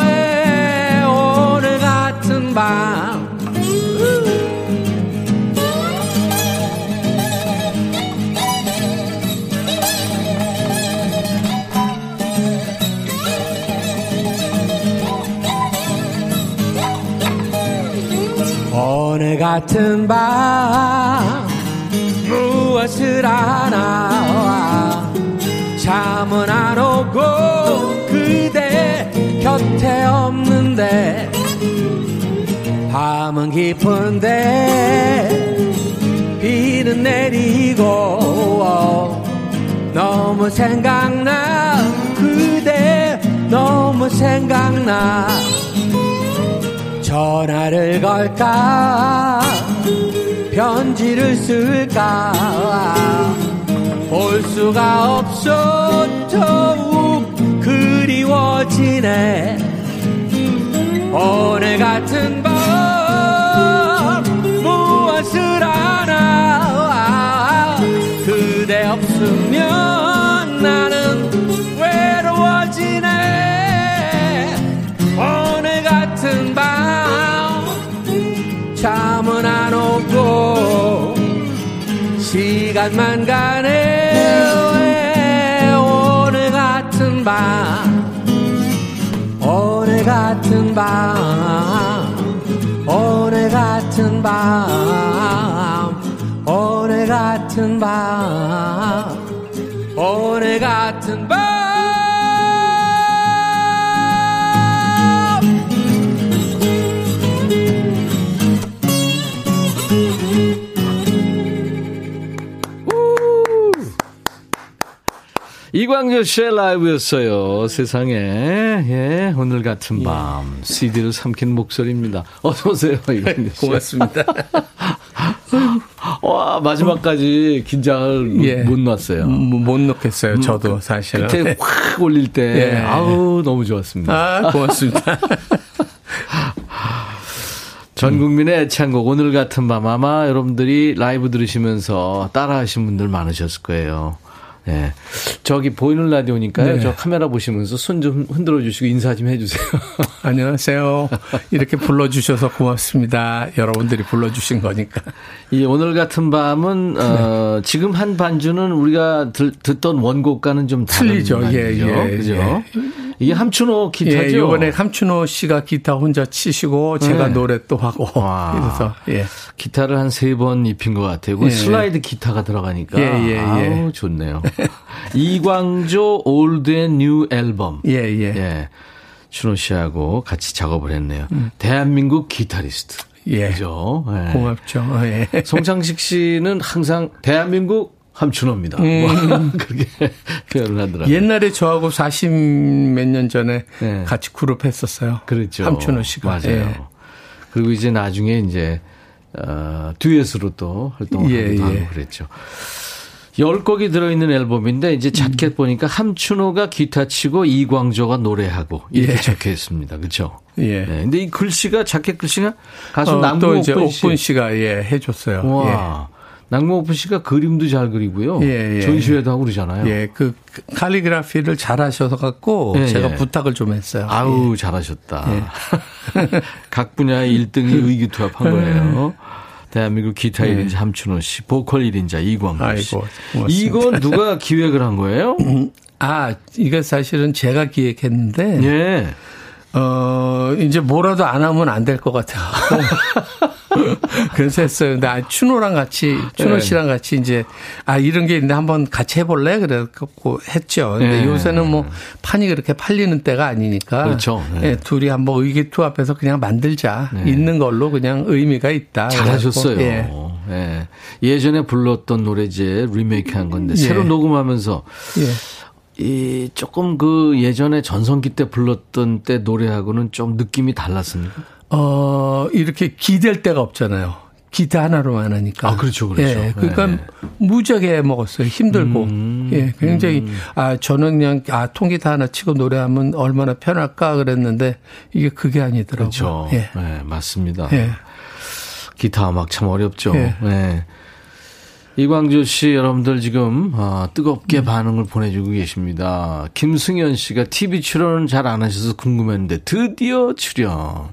왜 오늘 같은 밤. 오늘 같은 밤 무엇을 하나 잠은 안 오고 그대 곁에 없는데 밤은 깊은데 비는 내리고 너무 생각나. 그대 너무 생각나. 전화를 걸까 편지를 쓸까 볼 수가 없어 더욱 그리워지네. 오늘 같은 밤 무엇을 하나 그대 없으면 시간만 가네 오늘 같은 밤. 오늘 같은 밤. 오늘 같은 밤. 오늘 같은 밤. 오늘 같은 밤 이광조 씨의 라이브였어요. 세상에. 예, 오늘 같은 밤. 예. CD를 삼킨 목소리입니다. 어서오세요, 이광조 씨. 고맙습니다. 와, 마지막까지 긴장을 예. 못 놨어요. 음, 못 놓겠어요, 저도 음, 사실. 그때 확 올릴 때. 예. 아우, 너무 좋았습니다. 아, 고맙습니다. 전 국민의 애창곡 오늘 같은 밤 아마 여러분들이 라이브 들으시면서 따라하신 분들 많으셨을 거예요. 네. 저기 보이는 라디오니까요. 네. 저 카메라 보시면서 손 좀 흔들어 주시고 인사 좀 해주세요. 안녕하세요. 이렇게 불러주셔서 고맙습니다. 여러분들이 불러주신 거니까. 이 오늘 같은 밤은 네. 어, 지금 한 반주는 우리가 들, 듣던 원곡과는 좀 틀리죠. 예, 예, 그죠? 예. 이게 함춘호 기타죠. 예, 이번에 함춘호 씨가 기타 혼자 치시고 제가 네. 노래 또 하고 와. 그래서 예. 기타를 한 세 번 입힌 것 같아요. 그 예. 슬라이드 기타가 들어가니까 예, 예, 예. 아우 좋네요. 이광조 Old and New 앨범. 예, 예. 예. 준호 씨하고 같이 작업을 했네요. 음. 대한민국 기타리스트. 예. 그죠? 예. 고맙죠. 예. 송창식 씨는 항상 대한민국 함춘호입니다. 음. 그렇게 표현을 하더라고요. 옛날에 저하고 40 몇 년 전에 네. 같이 그룹 했었어요. 그렇죠. 함춘호 씨가. 맞아요. 예. 그리고 이제 나중에 이제, 어, 듀엣으로 또 활동을 예, 하기도 예. 하고 그랬죠. 10곡이 들어있는 앨범인데 이제 자켓 음. 보니까 함춘호가 기타 치고 이광조가 노래하고 이렇게 예. 적혀 있습니다. 그렇죠? 예. 네. 근데 이 글씨가 자켓 글씨가 가수 어, 남궁옥분 씨. 가 예, 해 줬어요. 와. 예. 낭모오프 씨가 그림도 잘 그리고요. 예, 예. 전시회도 하고 그러잖아요. 예, 그 칼리그라피를 잘 하셔서 갖고 예, 제가 예. 부탁을 좀 했어요. 아우, 예. 잘하셨다. 예. 각 분야의 1등이 의기투합한 거예요. 대한민국 기타 1인자 함춘호 씨, 보컬 1인자 이광호 씨. 아이고, 이건 누가 기획을 한 거예요? 아, 이거 사실은 제가 기획했는데. 예. 어, 이제 뭐라도 안 하면 안 될 것 같아요. 그래서 했어요. 근데 아, 추노랑 같이, 추노 네. 씨랑 같이 이제, 아, 이런 게 있는데 한번 같이 해볼래? 그래갖고 했죠. 근데 네. 요새는 뭐 판이 그렇게 팔리는 때가 아니니까. 그렇죠. 네. 네, 둘이 한번 의기투합해서 그냥 만들자. 네. 있는 걸로 그냥 의미가 있다. 잘하셨어요. 예. 예. 예전에 불렀던 노래 이제 리메이크 한 건데, 새로 예. 녹음하면서. 예. 이 조금 그 예전에 전성기 때 불렀던 때 노래하고는 좀 느낌이 달랐습니까? 어, 이렇게 기댈 데가 없잖아요. 기타 하나로만 하니까. 아, 그렇죠, 그렇죠. 예, 그러니까 네. 무지하게 먹었어요. 힘들고. 음, 예, 굉장히, 음. 아, 저는 그냥, 아, 통기타 하나 치고 노래하면 얼마나 편할까 그랬는데, 이게 그게 아니더라고요. 그렇죠. 예. 네, 맞습니다. 예. 기타 음악 참 어렵죠. 예. 네. 이광조 씨 여러분들 지금 어, 뜨겁게 음. 반응을 보내주고 계십니다. 김승현 씨가 TV 출연은 잘 안 하셔서 궁금했는데 드디어 출연.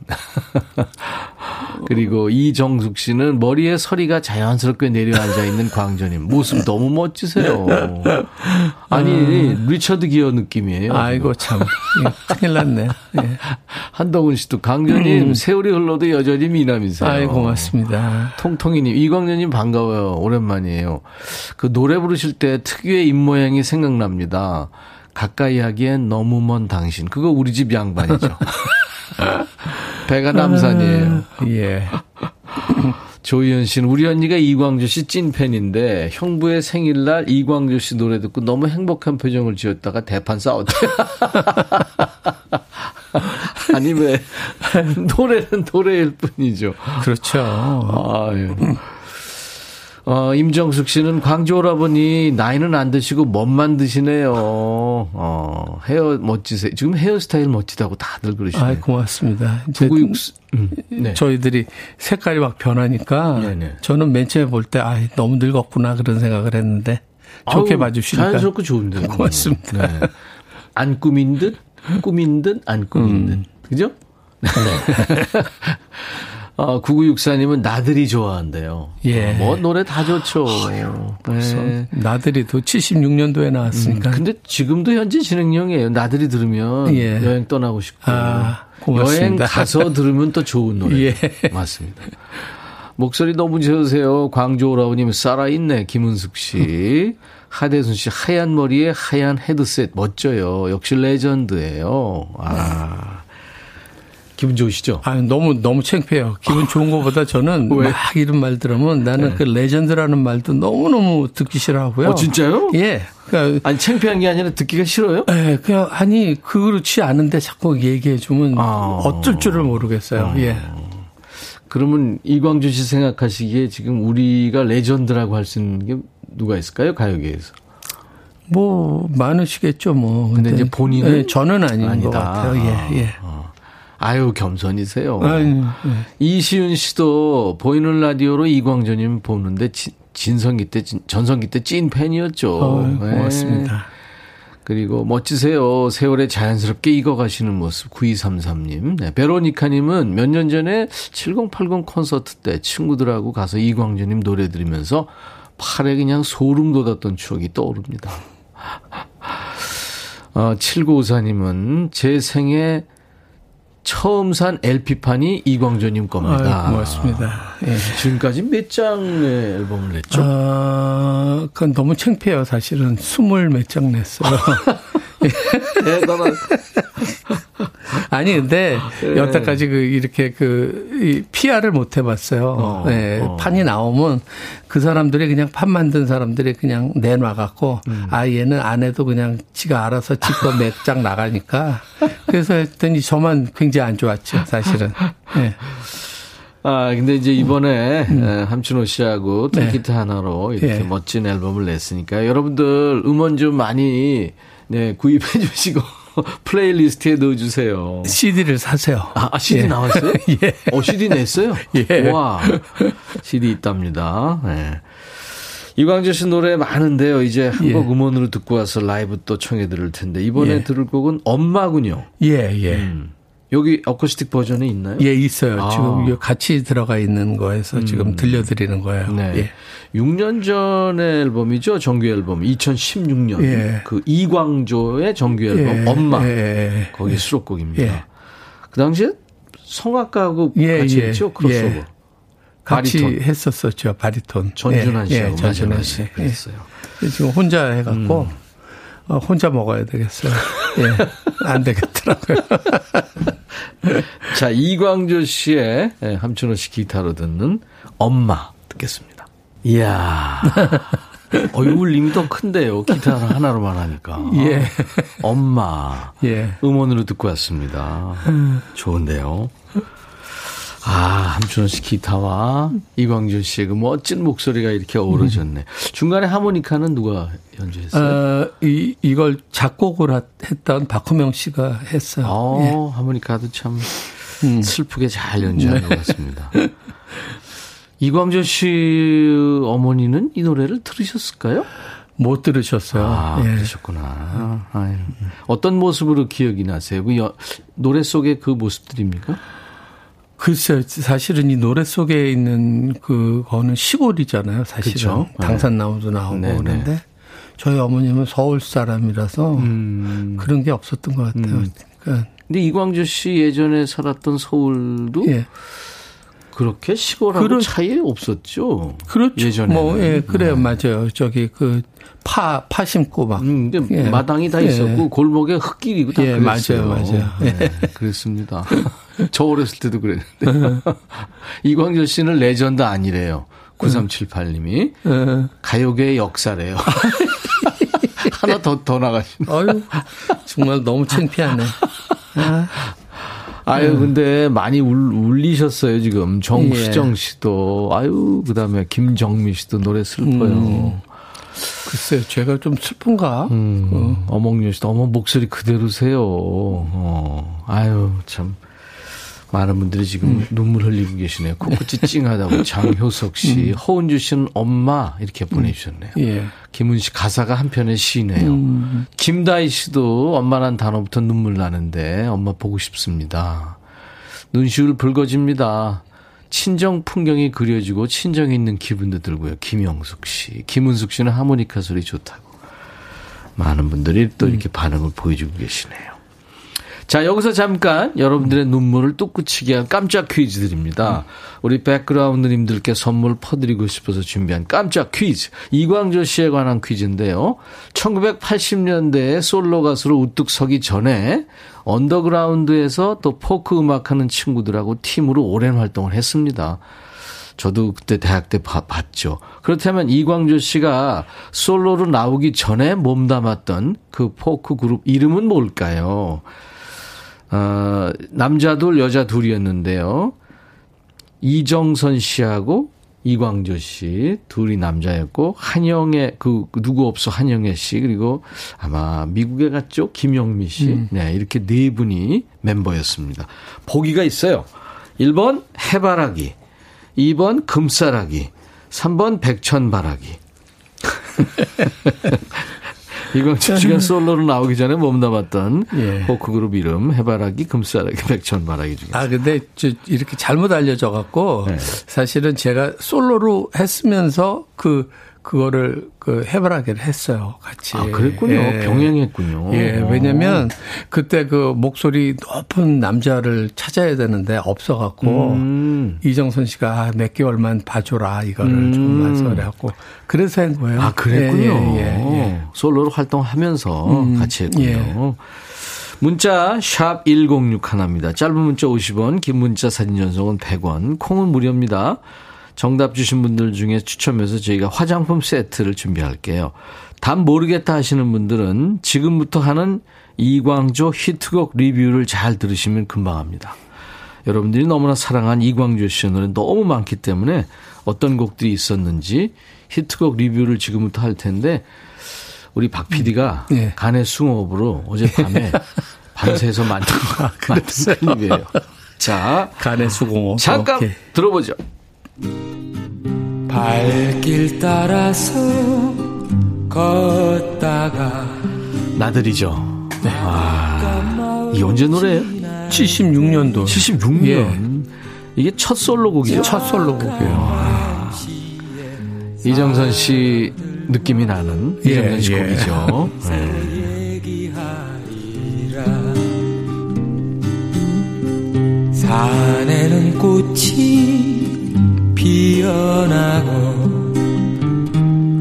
그리고 이정숙 씨는 머리에 서리가 자연스럽게 내려앉아 있는 광조님 모습 너무 멋지세요. 아니 음. 리처드 기어 느낌이에요. 아이고 참 큰일 났네. 예. 한동훈 씨도 강조님 음. 세월이 흘러도 여전히 미남이세요. 아이 고맙습니다. 통통이님 이광조님 반가워요. 오랜만이에요. 아니에요. 그 노래 부르실 때 특유의 입모양이 생각납니다. 가까이 하기엔 너무 먼 당신. 그거 우리 집 양반이죠. 배가 남산이에요. 예. 조희연 씨는 우리 언니가 이광조 씨 찐팬인데 형부의 생일날 이광조 씨 노래 듣고 너무 행복한 표정을 지었다가 대판 싸웠대요. 아니 왜 노래는 노래일 뿐이죠. 그렇죠. 아유. 어, 임정숙 씨는 광주 오라버니 나이는 안 드시고 멋만 드시네요. 어, 헤어 멋지세요. 지금 헤어스타일 멋지다고 다들 그러시네요. 아, 고맙습니다. 이제 9 6 음, 네. 저희들이 색깔이 막 변하니까 네네. 저는 맨 처음에 볼 때 아, 너무 늙었구나 그런 생각을 했는데 좋게 봐주시니까 자연스럽고 좋은데요. 고맙습니다. 네. 안 꾸민 듯 꾸민 듯 안 꾸민 듯 음. 그죠? 네. 어, 9964님은 나들이 좋아한대요. 예. 뭐, 노래 다 좋죠. 어휴, 벌써 네. 나들이도 76년도에 나왔으니까. 음, 근데 지금도 현재 진행형이에요. 나들이 들으면 예. 여행 떠나고 싶고. 아, 여행 가서 들으면 또 좋은 노래. 예. 맞습니다. 목소리 너무 좋으세요. 광주 오라버님 살아있네. 김은숙 씨. 하대순 씨 하얀 머리에 하얀 헤드셋 멋져요. 역시 legend예요. 아. 기분 좋으시죠? 아 너무 너무 창피해요. 기분 좋은 것보다 저는 막 이런 말 들으면 나는 네. 그 legend라는 말도 너무 너무 듣기 싫어하고요. 어 진짜요? 예. 그러니까 아니 창피한 게 아니라 듣기가 싫어요? 예. 그냥 아니 그렇지 않은데 자꾸 얘기해 주면 아. 어쩔 줄을 모르겠어요. 아. 예. 그러면 이광조 씨 생각하시기에 지금 우리가 legend라고 할 수 있는 게 누가 있을까요? 가요계에서. 뭐 많으시겠죠, 뭐. 근데, 근데 이제 본인은 예, 저는 아닌 아니다. 것 같아요. 예, 예. 아. 아유 겸손이세요. 아유, 네. 이시윤 씨도 보이는 라디오로 이광조님 보는데 진성기 때 전성기 때 찐 팬이었죠. 어, 네. 고맙습니다. 그리고 멋지세요. 세월에 자연스럽게 익어가시는 모습 9233님. 네. 베로니카님은 몇 년 전에 7080 콘서트 때 친구들하고 가서 이광조님 노래 들으면서 팔에 그냥 소름 돋았던 추억이 떠오릅니다. 어, 7954님은 제 생에 처음 산 LP판이 이광조님 겁니다. 아, 고맙습니다. 예. 지금까지 몇 장의 앨범을 냈죠? 아, 그건 너무 창피해요. 사실은 스물 몇 장 냈어요. 대단한. 아니 근데 네. 여태까지 그 이렇게 그이 PR을 못 해봤어요. 어, 네, 어. 판이 나오면 그 사람들이 그냥 판 만든 사람들이 그냥 내놔갖고 음. 아 얘는 안 해도 그냥 지가 알아서 지껏 몇장 나가니까 그래서 했더니 저만 굉장히 안 좋았죠 사실은. 네. 아, 근데 이제 이번에 음. 함춘호 씨하고 통기타 네. 하나로 이렇게 네. 멋진 앨범을 냈으니까 여러분들 음원 좀 많이 네, 구입해 주시고 playlist에 넣어주세요. CD를 사세요. 아, 아 CD 예. 나왔어요? 예. 어, CD 냈어요? 예. 와, CD 있답니다. 네. 이광재 씨 노래 많은데요. 이제 한곡 예. 음원으로 듣고 와서 라이브 또 청해 들을 텐데 이번에 예. 들을 곡은 엄마군요. 예, 예. 음. 여기 어쿠스틱 버전이 있나요? 예, 있어요. 아. 지금 같이 들어가 있는 거에서 음. 지금 들려드리는 거예요. 네. 예. 6년 전의 앨범이죠. 정규 앨범. 2016년. 예. 그 이광조의 정규 앨범 예. 엄마. 예. 거기 수록곡입니다. 예. 그 당시에 성악가하고 예, 같이 예. 했죠. 크로스오버. 같이 바리톤. 했었었죠. 바리톤. 전준환 씨하고 전준환 씨 했어요. 지금 혼자 해갖고 음. 어, 혼자 먹어야 되겠어요. 예. 안 되겠더라고요. 자, 이광조 씨의 예, 함춘호 씨 기타로 듣는 엄마 듣겠습니다. 이야. 얼굴님이 더 큰데요. 기타 하나로만 하니까. 예. 엄마. 예. 음원으로 듣고 왔습니다. 좋은데요. 아, 함춘호 씨 기타와 이광준 씨의 그 멋진 목소리가 이렇게 어우러졌네. 음. 중간에 하모니카는 누가 연주했어요? 어, 이, 이걸 작곡을 했던 박호명 씨가 했어요. 어, 예. 하모니카도 참 음. 슬프게 잘 연주한 네. 것 같습니다. 이광준 씨 어머니는 이 노래를 들으셨을까요? 못 들으셨어요. 아, 예. 그러셨구나. 아유. 어떤 모습으로 기억이 나세요? 그 여, 노래 속의 그 모습들입니까? 글쎄요, 사실은 이 노래 속에 있는 그거는 시골이잖아요, 사실은. 그쵸? 네. 당산나무도 나오고 네네. 그런데 저희 어머님은 서울 사람이라서 음. 그런 게 없었던 것 같아요. 음. 그러니까 근데 이광주 씨 예전에 살았던 서울도 예. 그렇게 시골하고 그러, 차이 없었죠. 그렇죠. 예전에 뭐, 예, 그래요, 네. 맞아요. 저기 그 파, 파 심고 막. 음, 근데 예. 마당이 다 있었고, 예. 골목에 흙길이고 다 예, 그랬어요. 맞아요, 맞아요. 네, 그랬습니다. 저 어렸을 때도 그랬는데. 이광조 씨는 레전드 아니래요. 9378님이. 가요계의 역사래요. 하나 더, 더 나가시네. 아유, 정말 너무 창피하네. 아. 아유, 근데 많이 울, 울리셨어요, 지금. 정수정 예. 씨도. 아유, 그 다음에 김정미 씨도 노래 슬퍼요. 음. 글쎄요, 제가 좀 슬픈가? 음, 어. 어몽여 씨도 어머 목소리 그대로세요. 어. 아유, 참. 많은 분들이 지금 음. 눈물 흘리고 계시네요. 코끝이 찡하다고 장효석 씨, 음. 허은주 씨는 엄마 이렇게 보내주셨네요. 예. 김은 씨 가사가 한편의 시네요. 음. 김다희 씨도 엄마란 단어부터 눈물 나는데 엄마 보고 싶습니다. 눈시울 붉어집니다. 친정 풍경이 그려지고 친정 있는 기분도 들고요. 김영숙 씨, 김은숙 씨는 하모니카 소리 좋다고. 많은 분들이 또 이렇게 음. 반응을 보여주고 계시네요. 자, 여기서 잠깐 여러분들의 눈물을 뚝 그치게 한 깜짝 퀴즈 드립니다. 우리 백그라운드님들께 선물 퍼드리고 싶어서 준비한 깜짝 퀴즈. 이광조 씨에 관한 퀴즈인데요. 1980년대에 솔로 가수로 우뚝 서기 전에 언더그라운드에서 또 포크 음악하는 친구들하고 팀으로 오랜 활동을 했습니다. 저도 그때 대학 때 봐, 봤죠. 그렇다면 이광조 씨가 솔로로 나오기 전에 몸담았던 그 포크 그룹 이름은 뭘까요? 어, 남자 둘, 여자 둘이었는데요. 이정선 씨하고 이광조 씨 둘이 남자였고 한영애 그 누구 없어 한영애 씨 그리고 아마 미국에 갔죠 김영미 씨. 음. 네 이렇게 네 분이 멤버였습니다. 보기가 있어요. 1번 해바라기, 2번 금사라기, 3번 백천바라기. 이광철 씨가 솔로로 나오기 전에 몸담았던 예. 포크 그룹 이름 해바라기, 금사라기, 백천바라기 중에. 아 근데 저 이렇게 잘못 알려져 갖고 네. 사실은 제가 솔로로 했으면서 그 그거를 그 해바라기를 했어요. 같이. 아, 그랬군요. 예. 병행했군요. 예. 왜냐면 그때 그 목소리 높은 남자를 찾아야 되는데 없어 갖고 음. 이정선 씨가 아, 몇 개월만 봐줘라 이거를 음. 좀만 그래갖고 그래서 한 거예요. 아, 그랬군요. 예, 예, 예. 솔로로 활동하면서 음. 같이 했군요. 예. 문자 샵 1061 하나입니다. 짧은 문자 50원, 긴 문자 사진 전송은 100원, 콩은 무료입니다. 정답 주신 분들 중에 추첨해서 저희가 화장품 세트를 준비할게요. 답 모르겠다 하시는 분들은 지금부터 하는 이광조 히트곡 리뷰를 잘 들으시면 금방 합니다. 여러분들이 너무나 사랑한 이광조 씨의 노래 너무 많기 때문에 어떤 곡들이 있었는지 히트곡 리뷰를 지금부터 할 텐데 우리 박 PD가 음, 네. 간의 숭어업으로 어젯밤에 밤새서 만든, 아, 만든 클립이에요. 자, 간의 수공업. 잠깐 오케이. 들어보죠. 발길 따라서 걷다가 나들이죠. 네. 아, 이 언제 노래예요? 76년도. 76년. 예. 이게 첫 솔로곡이죠? 첫 솔로곡이에요. 아. 이정선 씨 느낌이 나는 예, 이정선 씨 예. 곡이죠. 네. 산에는 꽃이 피어나고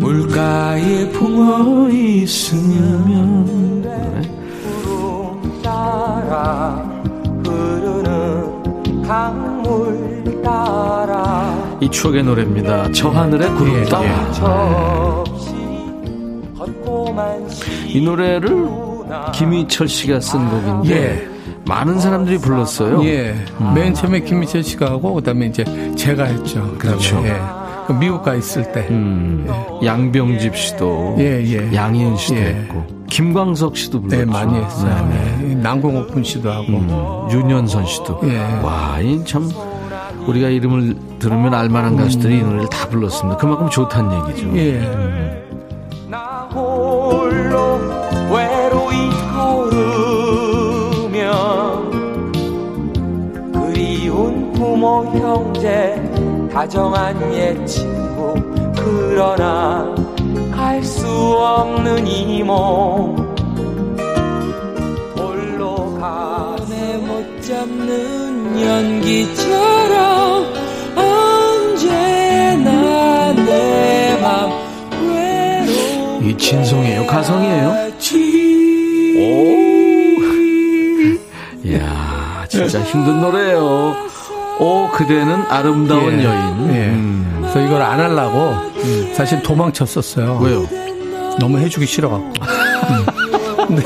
물가에 붕어 있으면 따라 흐르는 강물 따라 이 추억의 노래입니다. 저 하늘의 구름 예, 따라 예. 이 노래를 김희철 씨가 쓴 곡인데 예. 많은 사람들이 불렀어요. 예. 음. 맨 처음에 김희철 씨가 하고 그다음에 이제 제가 했죠. 그렇죠. 예. 그 미국 가 있을 때. 음. 예. 양병집 씨도 예, 예. 양희은 씨도 예. 했고 김광석 씨도 불렀죠. 네, 많이 했어요. 네. 네. 남궁옥분 씨도 하고 음. 윤현선 씨도. 예. 와, 이참 우리가 이름을 들으면 알만한 가수들이 음. 이 노래를 다 불렀습니다. 그만큼 좋다는 얘기죠. 예. 음. 부모 형제 다정한 옛 친구. 그러나 갈 수 없는 이모. 홀로 가내 못 잡는 연기처럼 언제나 내맘 이 진성이에요? 가성이에요? 오. 이야 진짜 진짜 힘든 노래예요. 오 그대는 아름다운 예. 여인. 예. 음. 그래서 이걸 안 하려고 음. 사실 도망쳤었어요. 왜요? 너무 해주기 싫어갖고. 음. 근데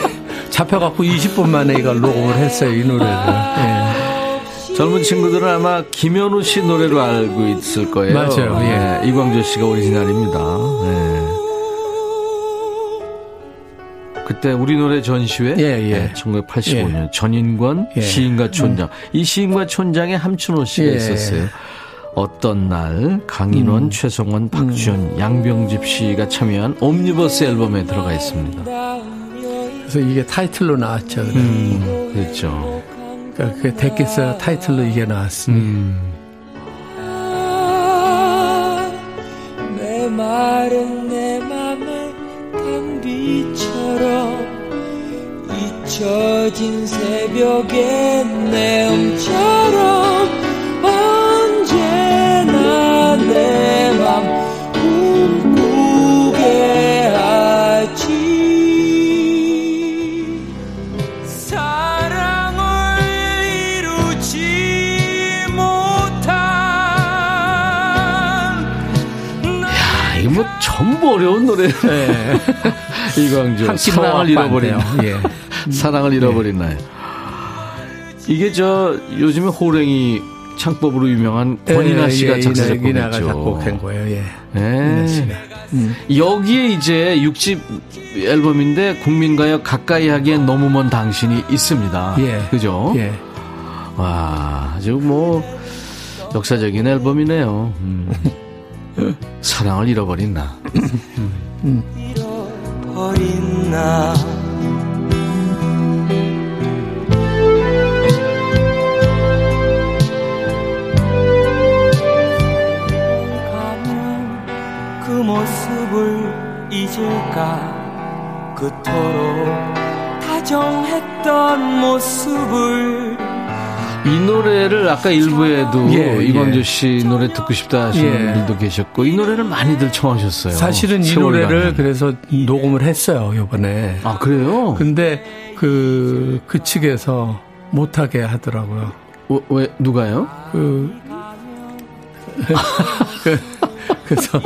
잡혀갖고 20분 만에 이걸 녹음을 했어요 이 노래를. 예. 젊은 친구들은 아마 김현우 씨 노래로 알고 있을 거예요. 맞아요. 예. 예. 이광조 씨가 오리지널입니다. 예. 그때 우리 노래 전시회 예, 예. 네, 1985년 예. 전인권 예. 시인과 촌장 음. 이 시인과 촌장에 함춘호 씨가 예. 있었어요. 어떤 날 강인원, 음. 최성원, 박주현, 음. 양병집 씨가 참여한 옴니버스 앨범에 들어가 있습니다. 그래서 이게 타이틀로 나왔죠. 음, 그렇죠. 그러니까 그 데키스 타이틀로 이게 나왔습니다. 음. 내 말은 잊혀진 새벽의 내음처럼 언제나 내맘 전부 어려운 노래. 네. 이광조. 사랑을 잃어버린. 예. 사랑을 잃어버린 날. 이게 저 요즘에 호랭이 창법으로 유명한 예, 권인아 예, 씨가 작사 작곡했죠. 작곡한 거예요. 예. 네. 음. 여기에 이제 6집 앨범인데 국민가요 가까이 하기엔 너무 먼 당신이 있습니다. 예. 그죠? 예. 와, 아주 뭐 역사적인 앨범이네요. 음. 사랑을 잃어버린 나. 잃어버린 나. 그토록 다정했던 모습을 이 노래를 아까 일부에도 예, 이광조 예. 씨 노래 듣고 싶다 하시는 예. 분들도 계셨고 이 노래를 많이들 청하셨어요. 사실은 이 노래를 가는. 그래서 녹음을 했어요 이번에. 아 그래요? 근데 그그 그 측에서 못하게 하더라고요. 어, 왜 누가요? 그, 그 그래서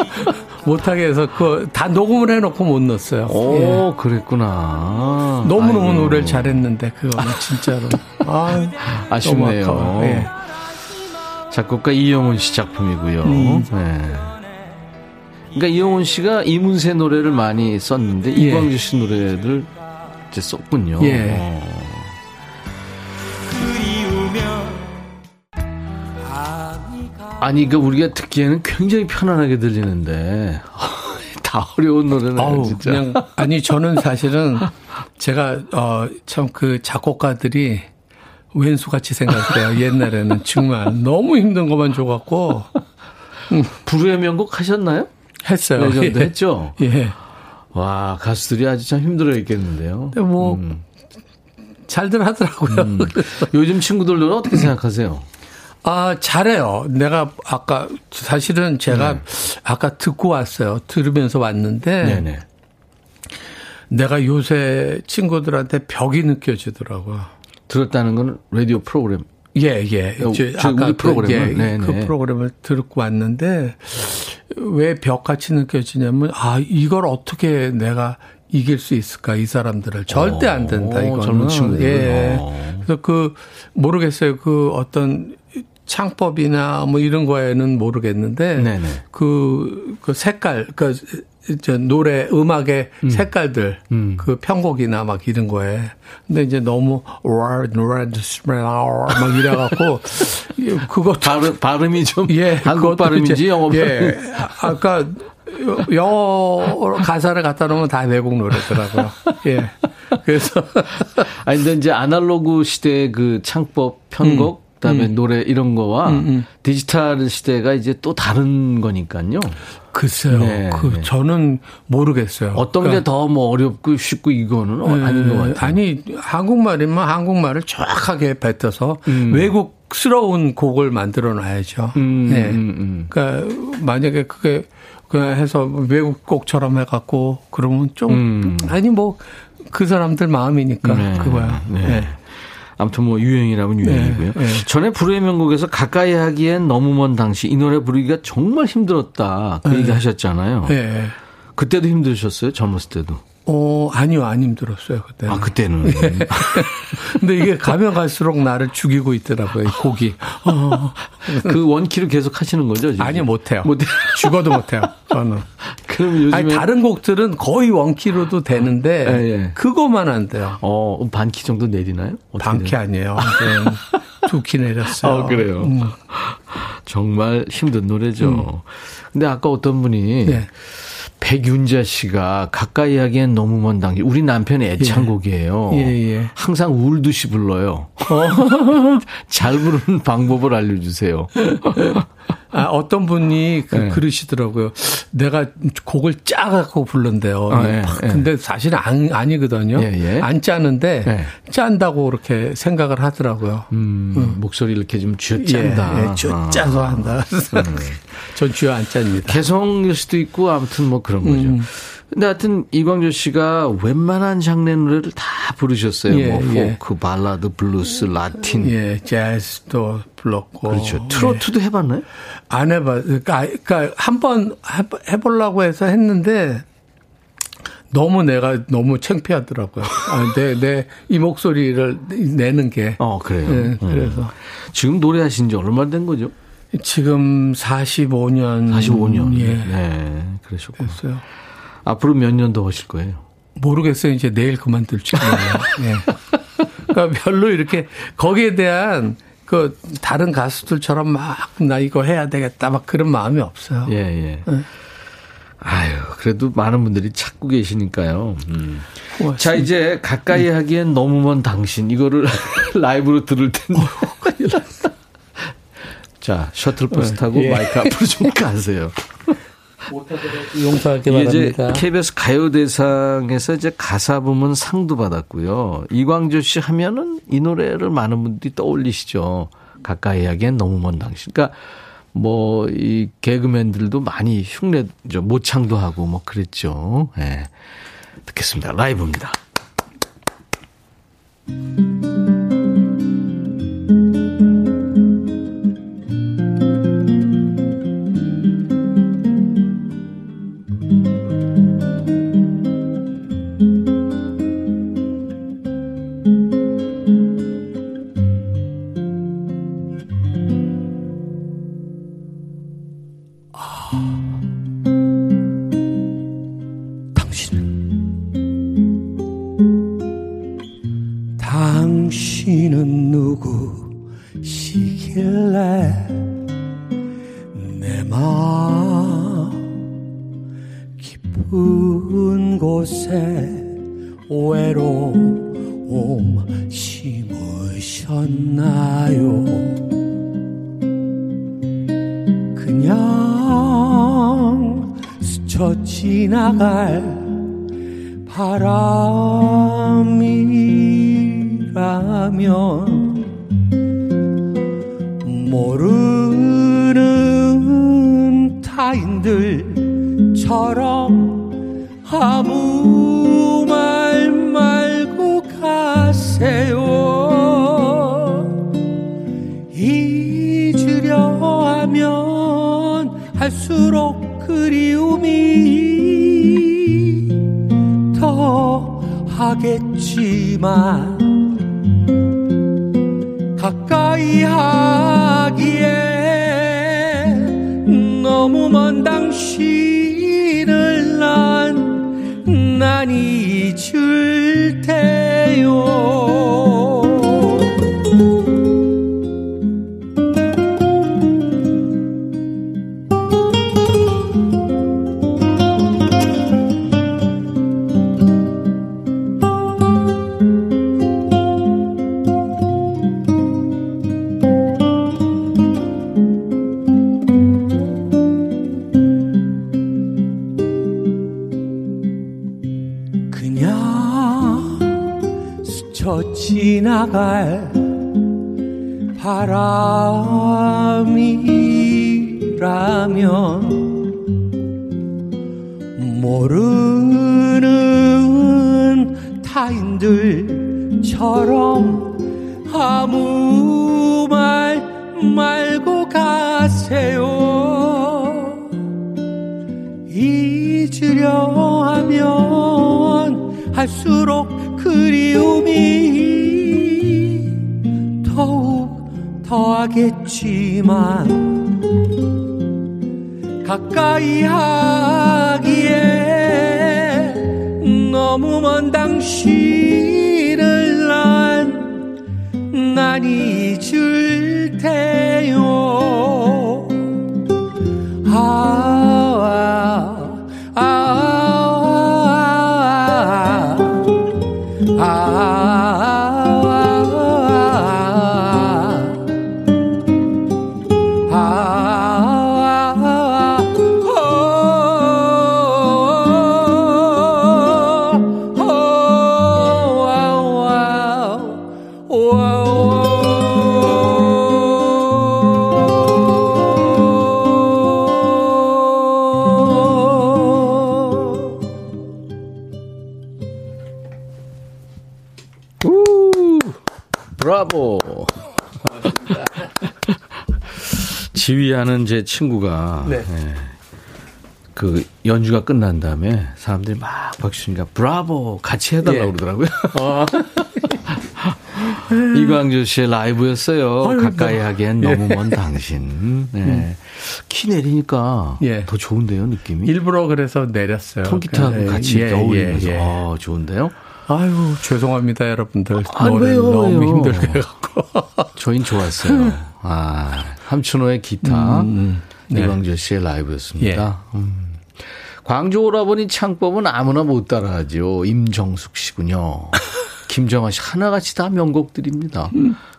못하게 해서 그 다 녹음을 해놓고 못 넣었어요. 오, 예. 그랬구나. 너무너무 아이고. 노래를 잘했는데, 그거는 진짜로. 아, 아쉽네요. 예. 작곡가 이영훈 씨 작품이고요. 음. 네. 그러니까 이영훈 씨가 이문세 노래를 많이 썼는데 예. 이광주 씨 노래를 이제 썼군요. 예. 어. 아니, 그 우리가 듣기에는 굉장히 편안하게 들리는데 다 어려운 노래네 진짜. 그냥 아니 저는 사실은 제가 어 참 그 작곡가들이 왼수같이 생각해요. 옛날에는 정말 너무 힘든 것만 줘갖고 불후의 명곡 하셨나요? 했어요. 예. 했죠. 예. 와 가수들이 아주 참 힘들어 했겠는데요. 뭐 음. 잘들 하더라고요. 음. 요즘 친구들은 어떻게 생각하세요? 아, 잘해요. 내가 아까 사실은 제가 네. 아까 듣고 왔어요. 들으면서 왔는데 네네. 내가 요새 친구들한테 벽이 느껴지더라고요. 들었다는 건 라디오 프로그램. 예, 예. 어, 저, 아까 그, 프로그램을 예, 그 프로그램을 듣고 왔는데 왜 벽같이 느껴지냐면 아, 이걸 어떻게 내가 이길 수 있을까 이 사람들을 절대 안 된다 어, 이거는 젊은 친구들 예 어. 그래서 그 모르겠어요 그 어떤 창법이나 뭐 이런 거에는 모르겠는데 네네. 그, 그 색깔 그저 노래 음악의 음. 색깔들 음. 그 편곡이나 막 이런 거에 근데 이제 너무 red red 막 이래 갖고 그거 발음 발음이 좀 예, 한국 발음인지 영어 발음 예. 아까 영어 가사를 갖다 놓으면 다 외국 노래더라고요. 예. 그래서 아니 근데 이제 아날로그 시대의 그 창법 편곡 음. 그다음에 음. 노래 이런 거와 음, 음. 디지털 시대가 이제 또 다른 거니까요. 글쎄요. 네, 그 네. 저는 모르겠어요. 어떤 그러니까, 게더 뭐 어렵고 쉽고 이거는 네, 아닌 것 같아요. 아니 한국말이면 한국말을 정확하게 뱉어서 음. 외국스러운 곡을 만들어 놔야죠. 음, 네. 음, 그러니까 만약에 그게 그냥 해서 외국 곡처럼 해갖고 그러면 좀 아니 뭐 그 사람들 마음이니까 네, 그거야. 네. 아무튼 뭐 유행이라면 유행이고요. 네, 네. 전에 불후의 명곡에서 가까이 하기엔 너무 먼 당시 이 노래 부르기가 정말 힘들었다. 그 네. 얘기 하셨잖아요. 네. 그때도 힘드셨어요? 젊었을 때도. 어, 아니요, 안 힘들었어요, 그때는. 아, 그때는. 네. 근데 이게 가면 갈수록 나를 죽이고 있더라고요, 곡이. 어. 그 원키로 계속 하시는 거죠? 지금? 아니요, 못해요. 못해 죽어도 못해요, 저는. 그럼 요즘에. 아니, 다른 곡들은 거의 원키로도 되는데, 예, 예. 그거만 안 돼요. 어, 반키 정도 내리나요? 반키 아니에요. 두키 내렸어요. 어, 그래요. 음. 정말 힘든 노래죠. 음. 근데 아까 어떤 분이. 네. 백윤자 씨가 가까이 하기엔 너무 먼 당시 우리 남편의 애창곡이에요. 예, 예. 항상 울듯이 불러요. 어. 잘 부르는 방법을 알려주세요. 아, 어떤 분이 그, 네. 그러시더라고요. 내가 곡을 짜갖고 불른대요. 아, 예, 예. 근데 사실은 안, 아니거든요. 예, 예. 안 짜는데 예. 짠다고 그렇게 생각을 하더라고요. 음, 음. 목소리 이렇게 좀 쥐어 짠다. 예, 쥐어 짜서 아. 한다. 음. 전 쥐어 안 짭니다. 개성일 수도 있고 아무튼 뭐 그런 거죠. 음. 근데 하여튼 이광조 씨가 웬만한 장르 노래를 다 부르셨어요. 예, 뭐 예. 포크, 발라드, 블루스, 라틴. 예, 재즈도 불렀고. 그렇죠. 트로트도 예. 해봤나요? 안 해봤. 그러니까, 그러니까 한번 해보려고 해서 했는데 너무 내가 너무 창피하더라고요. 아, 내, 내, 이 목소리를 내는 게. 어, 그래요. 네, 그래서. 음. 지금 노래하신 지 얼마 된 거죠? 지금 45년. 45년. 예. 네, 그러셨고 됐어요. 앞으로 몇 년 더 하실 거예요? 모르겠어요. 이제 내일 그만둘지 몰라요. 네. 그러니까 별로 이렇게 거기에 대한 그 다른 가수들처럼 막 나 이거 해야 되겠다 막 그런 마음이 없어요. 예, 예. 네. 아유, 그래도 많은 분들이 찾고 계시니까요. 음. 자, 이제 가까이 하기엔 너무 먼 당신 이거를 라이브로 들을 텐데. 어, 자, 셔틀버스 타고 예. 마이크 앞으로 좀 가세요. 용서할게 바랍니다. 이제 KBS 가요대상에서 이제 가사 부문 상도 받았고요. 이광조 씨 하면은 이 노래를 많은 분들이 떠올리시죠. 가까이 하기엔 너무 먼 당신. 그러니까 뭐 이 개그맨들도 많이 흉내죠. 모창도 하고 뭐 그랬죠. 예. 네. 듣겠습니다. 라이브입니다. 모르는 타인들처럼 아무 말 말고 가세요. 잊으려 하면 할수록 하겠지만 가까이 하기에 너무 먼 당신을 난, 난 잊을 테 지휘하는 제 친구가 네. 예, 그 연주가 끝난 다음에 사람들이 막 박수니까 브라보 같이 해달라고 예. 그러더라고요. 이광조 씨의 라이브였어요. 아유, 가까이 뭐. 하기엔 너무 먼 당신. 네. 키 내리니까 예. 더 좋은데요, 느낌이. 일부러 그래서 내렸어요. 통기타하고 예, 같이 예, 어울리면서. 예, 예. 아, 좋은데요? 아유 죄송합니다 여러분들 아, 노래 왜요, 너무 왜요? 힘들게 해갖고 저희는 좋았어요. 아, 함춘호의 기타, 음, 네. 이광조 씨의 라이브였습니다. 음. 광주 오라버니 창법은 아무나 못 따라하죠. 임정숙 씨군요. 김정아 씨 하나같이 다 명곡들입니다.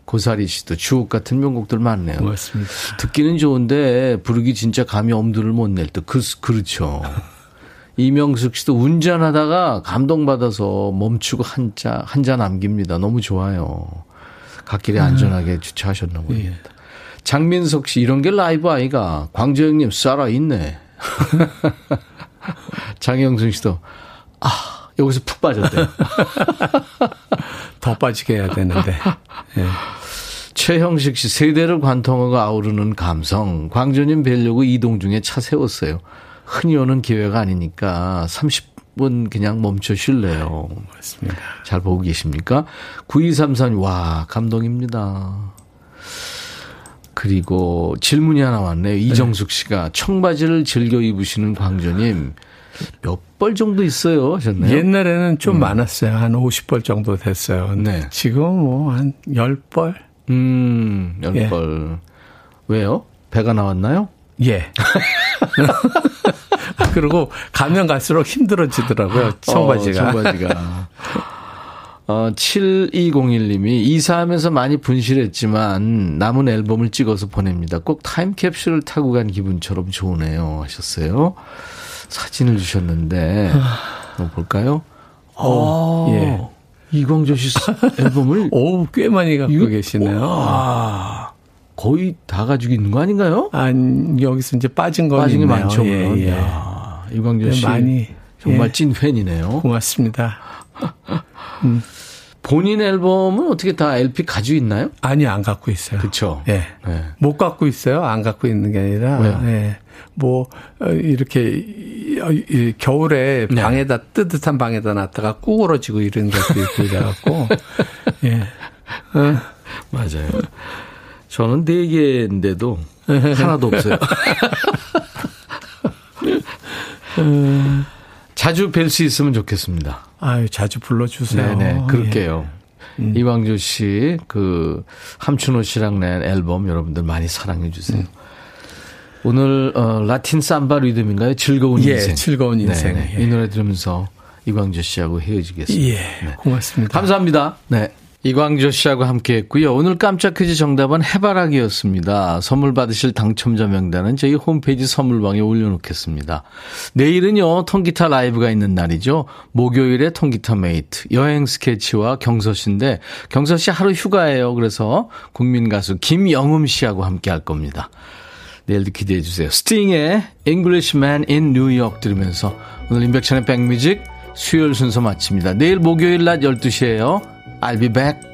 고사리 씨도 주옥 같은 명곡들 많네요. 고맙습니다. 듣기는 좋은데 부르기 진짜 감이 엄두를 못낼 듯. 그, 그렇죠. 이명숙 씨도 운전하다가 감동받아서 멈추고 한자, 한자 남깁니다. 너무 좋아요. 갓길에 안전하게 주차하셨나 모르겠다. 장민석 씨, 이런 게 라이브 아이가. 광재 형님, 살아 있네. 장영순 씨도, 아, 여기서 푹 빠졌대요. 더 빠지게 해야 되는데 예. 최형식 씨, 세대를 관통하고 아우르는 감성. 광주님 뵈려고 이동 중에 차 세웠어요. 흔히 오는 기회가 아니니까 30분 그냥 멈춰 쉴래요. 맞습니다. 잘 보고 계십니까? 9233, 와, 감동입니다. 그리고 질문이 하나 왔네요. 이정숙 씨가 청바지를 즐겨 입으시는 광주님 몇 벌 정도 있어요? 하셨나요? 옛날에는 좀 많았어요. 한 50벌 정도 됐어요. 네. 지금은 뭐한 10벌? 음, 열 예. 벌. 왜요? 배가 나왔나요? 예. 그리고 가면 갈수록 힘들어지더라고요. 청바지가. 어, 청바지가. 어, 7201님이 이사하면서 많이 분실했지만 남은 앨범을 찍어서 보냅니다. 꼭 타임캡슐을 타고 간 기분처럼 좋으네요. 하셨어요. 사진을 주셨는데, 한번 볼까요? 어, 아, 예. 이광조 씨 앨범을 오, 꽤 많이 갖고 이거- 계시네요. 아, 거의 다 가지고 있는 거 아닌가요? 안, 여기서 이제 빠진 건 빠진 게 있네요. 많죠. 예, 물론. 예. 야, 이광조 씨 많이. 정말 예. 찐 팬이네요. 고맙습니다. 본인 앨범은 어떻게 다 LP 가지고 있나요? 아니, 안 갖고 있어요. 그렇죠. 예. 네. 못 갖고 있어요. 안 갖고 있는 게 아니라. 왜요? 예. 뭐, 어, 이렇게, 이- 이 겨울에 네. 방에다, 뜨뜻한 방에다 놨다가 구부러지고 이런 것도 있고 이래갖고. 예. 맞아요. 저는 네 개인데도 하나도 없어요. 자주 뵐 수 있으면 좋겠습니다. 아유, 자주 불러주세요. 네네, 그럴게요. 예. 음. 이광조 씨, 그, 함춘호 씨랑 낸 앨범 여러분들 많이 사랑해 주세요. 음. 오늘, 어, 라틴 삼바 리듬인가요? 즐거운 예, 인생. 즐거운 인생. 네네. 예. 이 노래 들으면서 이광조 씨하고 헤어지겠습니다. 예, 고맙습니다. 감사합니다. 네. 이광조 씨하고 함께 했고요. 오늘 깜짝 퀴즈 정답은 해바라기였습니다. 선물 받으실 당첨자 명단은 저희 홈페이지 선물방에 올려놓겠습니다. 내일은요, 통기타 라이브가 있는 날이죠. 목요일에 통기타 메이트, 여행 스케치와 경서 씨인데, 경서 씨 하루 휴가예요. 그래서 국민 가수 김영흠 씨하고 함께 할 겁니다. 내일도 기대해 주세요. 스팅의 Englishman in New York 들으면서 오늘 임백천의 백뮤직 수요일 순서 마칩니다. 내일 목요일 낮 12시에요. I'll be back.